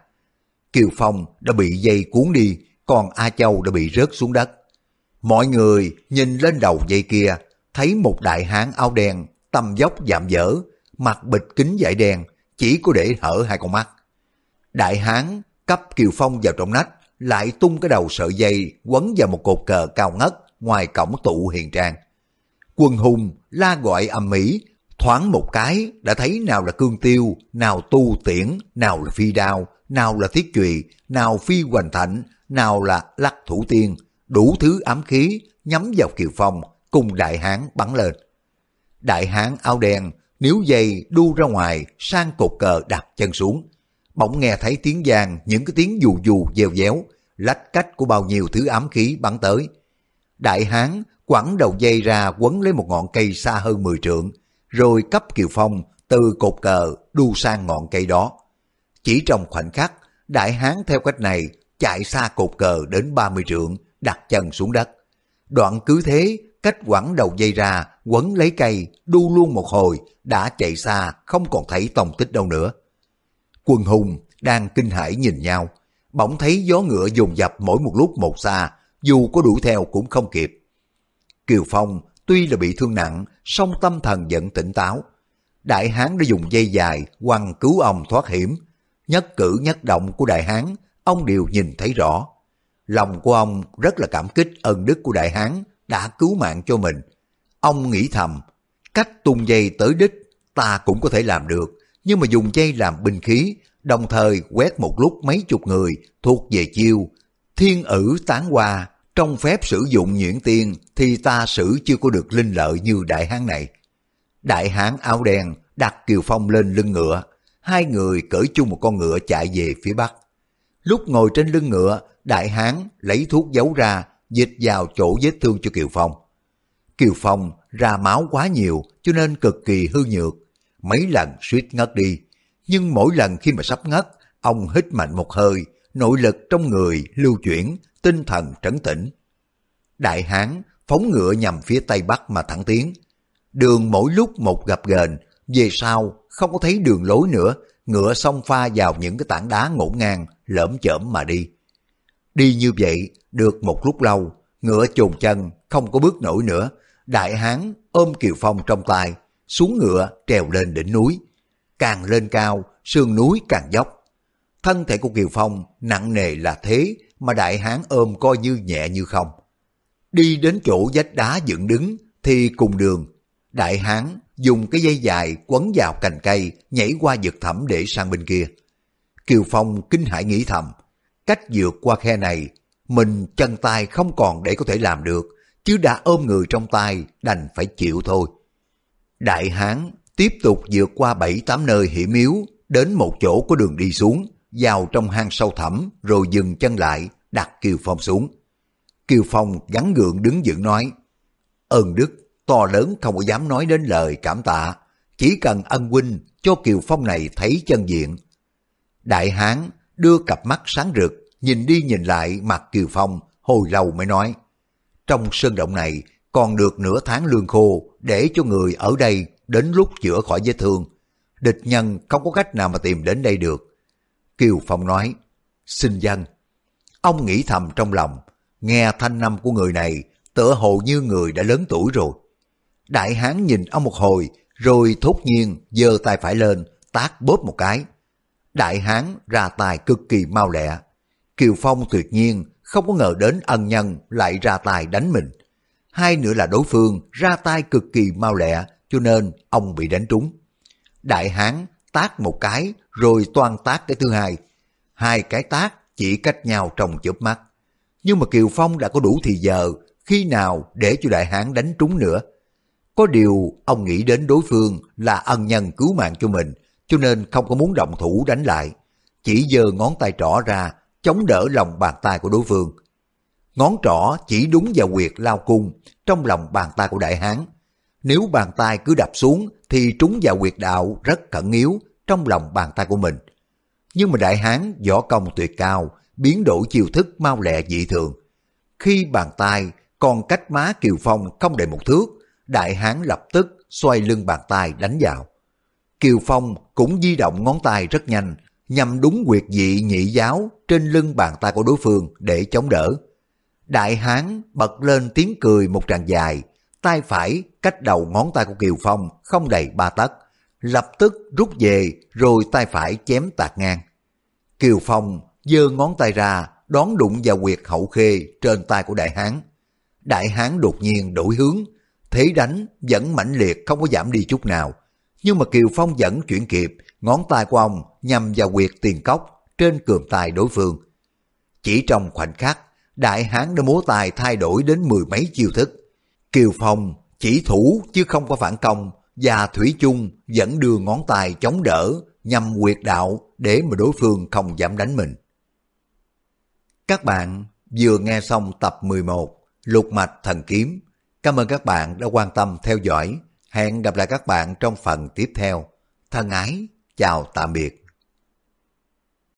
Kiều Phong đã bị dây cuốn đi, còn A Châu đã bị rớt xuống đất. Mọi người nhìn lên đầu dây kia, thấy một đại hán áo đen, tầm dốc giảm dở, mặt bịch kính dải đen, chỉ có để hở hai con mắt. Đại hán cấp Kiều Phong vào trong nách, lại tung cái đầu sợi dây quấn vào một cột cờ cao ngất ngoài cổng tụ hiền trang. Quân hùng la gọi âm mỹ, thoáng một cái đã thấy nào là cương tiêu, nào tu tiễn, nào là phi đao, nào là thiết trùy, nào phi hoành thạnh, nào là lắc thủ tiên, đủ thứ ám khí nhắm vào Kiều Phong cùng đại hán bắn lên. Đại hán áo đen níu dây đu ra ngoài sang cột cờ đặt chân xuống. Bỗng nghe thấy tiếng giang những cái tiếng dù dù dèo déo, lách cách của bao nhiêu thứ ám khí bắn tới. Đại hán quẳng đầu dây ra quấn lấy một ngọn cây xa hơn 10 trượng, rồi cấp Kiều Phong từ cột cờ đu sang ngọn cây đó. Chỉ trong khoảnh khắc, đại hán theo cách này chạy xa cột cờ đến 30 trượng, đặt chân xuống đất. Đoạn cứ thế, cách quẳng đầu dây ra, quấn lấy cây, đu luôn một hồi, đã chạy xa, không còn thấy tông tích đâu nữa. Quân hùng đang kinh hãi nhìn nhau, bỗng thấy gió ngựa dồn dập mỗi một lúc một xa, dù có đuổi theo cũng không kịp. Kiều Phong tuy là bị thương nặng, song tâm thần vẫn tỉnh táo. Đại hán đã dùng dây dài quăng cứu ông thoát hiểm. Nhất cử nhất động của đại hán, ông đều nhìn thấy rõ. Lòng của ông rất là cảm kích ân đức của đại hán đã cứu mạng cho mình. Ông nghĩ thầm, cách tung dây tới đích ta cũng có thể làm được, nhưng mà dùng dây làm binh khí, đồng thời quét một lúc mấy chục người thuộc về chiêu, thiên ử tán hoa, trong phép sử dụng nhuyễn tiên thì ta xử chưa có được linh lợi như đại hán này. Đại hán áo đen đặt Kiều Phong lên lưng ngựa, hai người cởi chung một con ngựa chạy về phía bắc. Lúc ngồi trên lưng ngựa, đại hán lấy thuốc giấu ra, dịch vào chỗ vết thương cho Kiều Phong. Kiều Phong ra máu quá nhiều cho nên cực kỳ hư nhược, mấy lần suýt ngất đi. Nhưng mỗi lần khi mà sắp ngất, ông hít mạnh một hơi, nội lực trong người lưu chuyển, tinh thần trấn tĩnh. Đại hán phóng ngựa nhằm phía tây bắc mà thẳng tiến. Đường mỗi lúc một gặp gền, về sau không có thấy đường lối nữa, ngựa xông pha vào những cái tảng đá ngổn ngang, lởm chởm mà đi. Đi như vậy, được một lúc lâu, ngựa chồn chân, không có bước nổi nữa. Đại hán ôm Kiều Phong trong tay, xuống ngựa trèo lên đỉnh núi. Càng lên cao, sườn núi càng dốc. Thân thể của Kiều Phong nặng nề là thế, mà đại hán ôm coi như nhẹ như không. Đi đến chỗ vách đá dựng đứng thì cùng đường, đại hán dùng cái dây dài quấn vào cành cây nhảy qua vực thẳm để sang bên kia. Kiều Phong kinh hãi nghĩ thầm, cách vượt qua khe này, mình chân tay không còn để có thể làm được, chứ đã ôm người trong tay đành phải chịu thôi. Đại hán tiếp tục vượt qua bảy tám nơi hiểm yếu, đến một chỗ có đường đi xuống, vào trong hang sâu thẳm rồi dừng chân lại, đặt Kiều Phong xuống. Kiều Phong gắn gượng đứng dựng nói, ơn đức to lớn không có dám nói đến lời cảm tạ, chỉ cần ân huynh cho Kiều Phong này thấy chân diện. Đại hán đưa cặp mắt sáng rực, nhìn đi nhìn lại mặt Kiều Phong, hồi lâu mới nói, trong sơn động này còn được nửa tháng lương khô để cho người ở đây đến lúc chữa khỏi vết thương. Địch nhân không có cách nào mà tìm đến đây được. Kiều Phong nói, xin dân. Ông nghĩ thầm trong lòng, nghe thanh năm của người này tựa hồ như người đã lớn tuổi rồi. Đại hán nhìn ông một hồi, rồi thốt nhiên giơ tay phải lên, tác bóp một cái. Đại hán ra tài cực kỳ mau lẹ. Kiều Phong tuyệt nhiên không có ngờ đến ân nhân lại ra tài đánh mình. Hai nữa là đối phương ra tay cực kỳ mau lẹ cho nên ông bị đánh trúng. Đại hán tác một cái rồi toan tác cái thứ hai. Hai cái tác chỉ cách nhau trong chớp mắt. Nhưng mà Kiều Phong đã có đủ thì giờ khi nào để cho đại hán đánh trúng nữa. Có điều ông nghĩ đến đối phương là ân nhân cứu mạng cho mình, cho nên không có muốn động thủ đánh lại. Chỉ giơ ngón tay trỏ ra, chống đỡ lòng bàn tay của đối phương. Ngón trỏ chỉ đúng vào quyệt lao cung trong lòng bàn tay của đại hán. Nếu bàn tay cứ đập xuống thì trúng vào quyệt đạo rất cẩn yếu trong lòng bàn tay của mình. Nhưng mà đại hán võ công tuyệt cao, biến đổi chiêu thức mau lẹ dị thường. Khi bàn tay còn cách má Kiều Phong không đầy một thước, đại hán lập tức xoay lưng bàn tay đánh vào. Kiều Phong cũng di động ngón tay rất nhanh, nhằm đúng quyệt dị nhị giáo trên lưng bàn tay của đối phương để chống đỡ. Đại hán bật lên tiếng cười một tràng dài, tay phải cách đầu ngón tay của Kiều Phong không đầy ba tấc, lập tức rút về rồi tay phải chém tạt ngang. Kiều Phong giơ ngón tay ra đón đụng vào quyệt hậu khê trên tay của đại hán. Đại hán đột nhiên đổi hướng, thế đánh vẫn mãnh liệt không có giảm đi chút nào. Nhưng mà Kiều Phong vẫn chuyển kịp, ngón tay của ông nhằm vào quyệt tiền cốc trên cường tay đối phương. Chỉ trong khoảnh khắc, đại hán đã múa tài thay đổi đến mười mấy chiêu thức. Kiều Phong chỉ thủ chứ không có phản công và Thủy chung vẫn đưa ngón tay chống đỡ nhằm quyệt đạo để mà đối phương không dám đánh mình. Các bạn vừa nghe xong tập 11 Lục Mạch Thần Kiếm. Cảm ơn các bạn đã quan tâm theo dõi. Hẹn gặp lại các bạn trong phần tiếp theo. Thân ái, chào tạm biệt.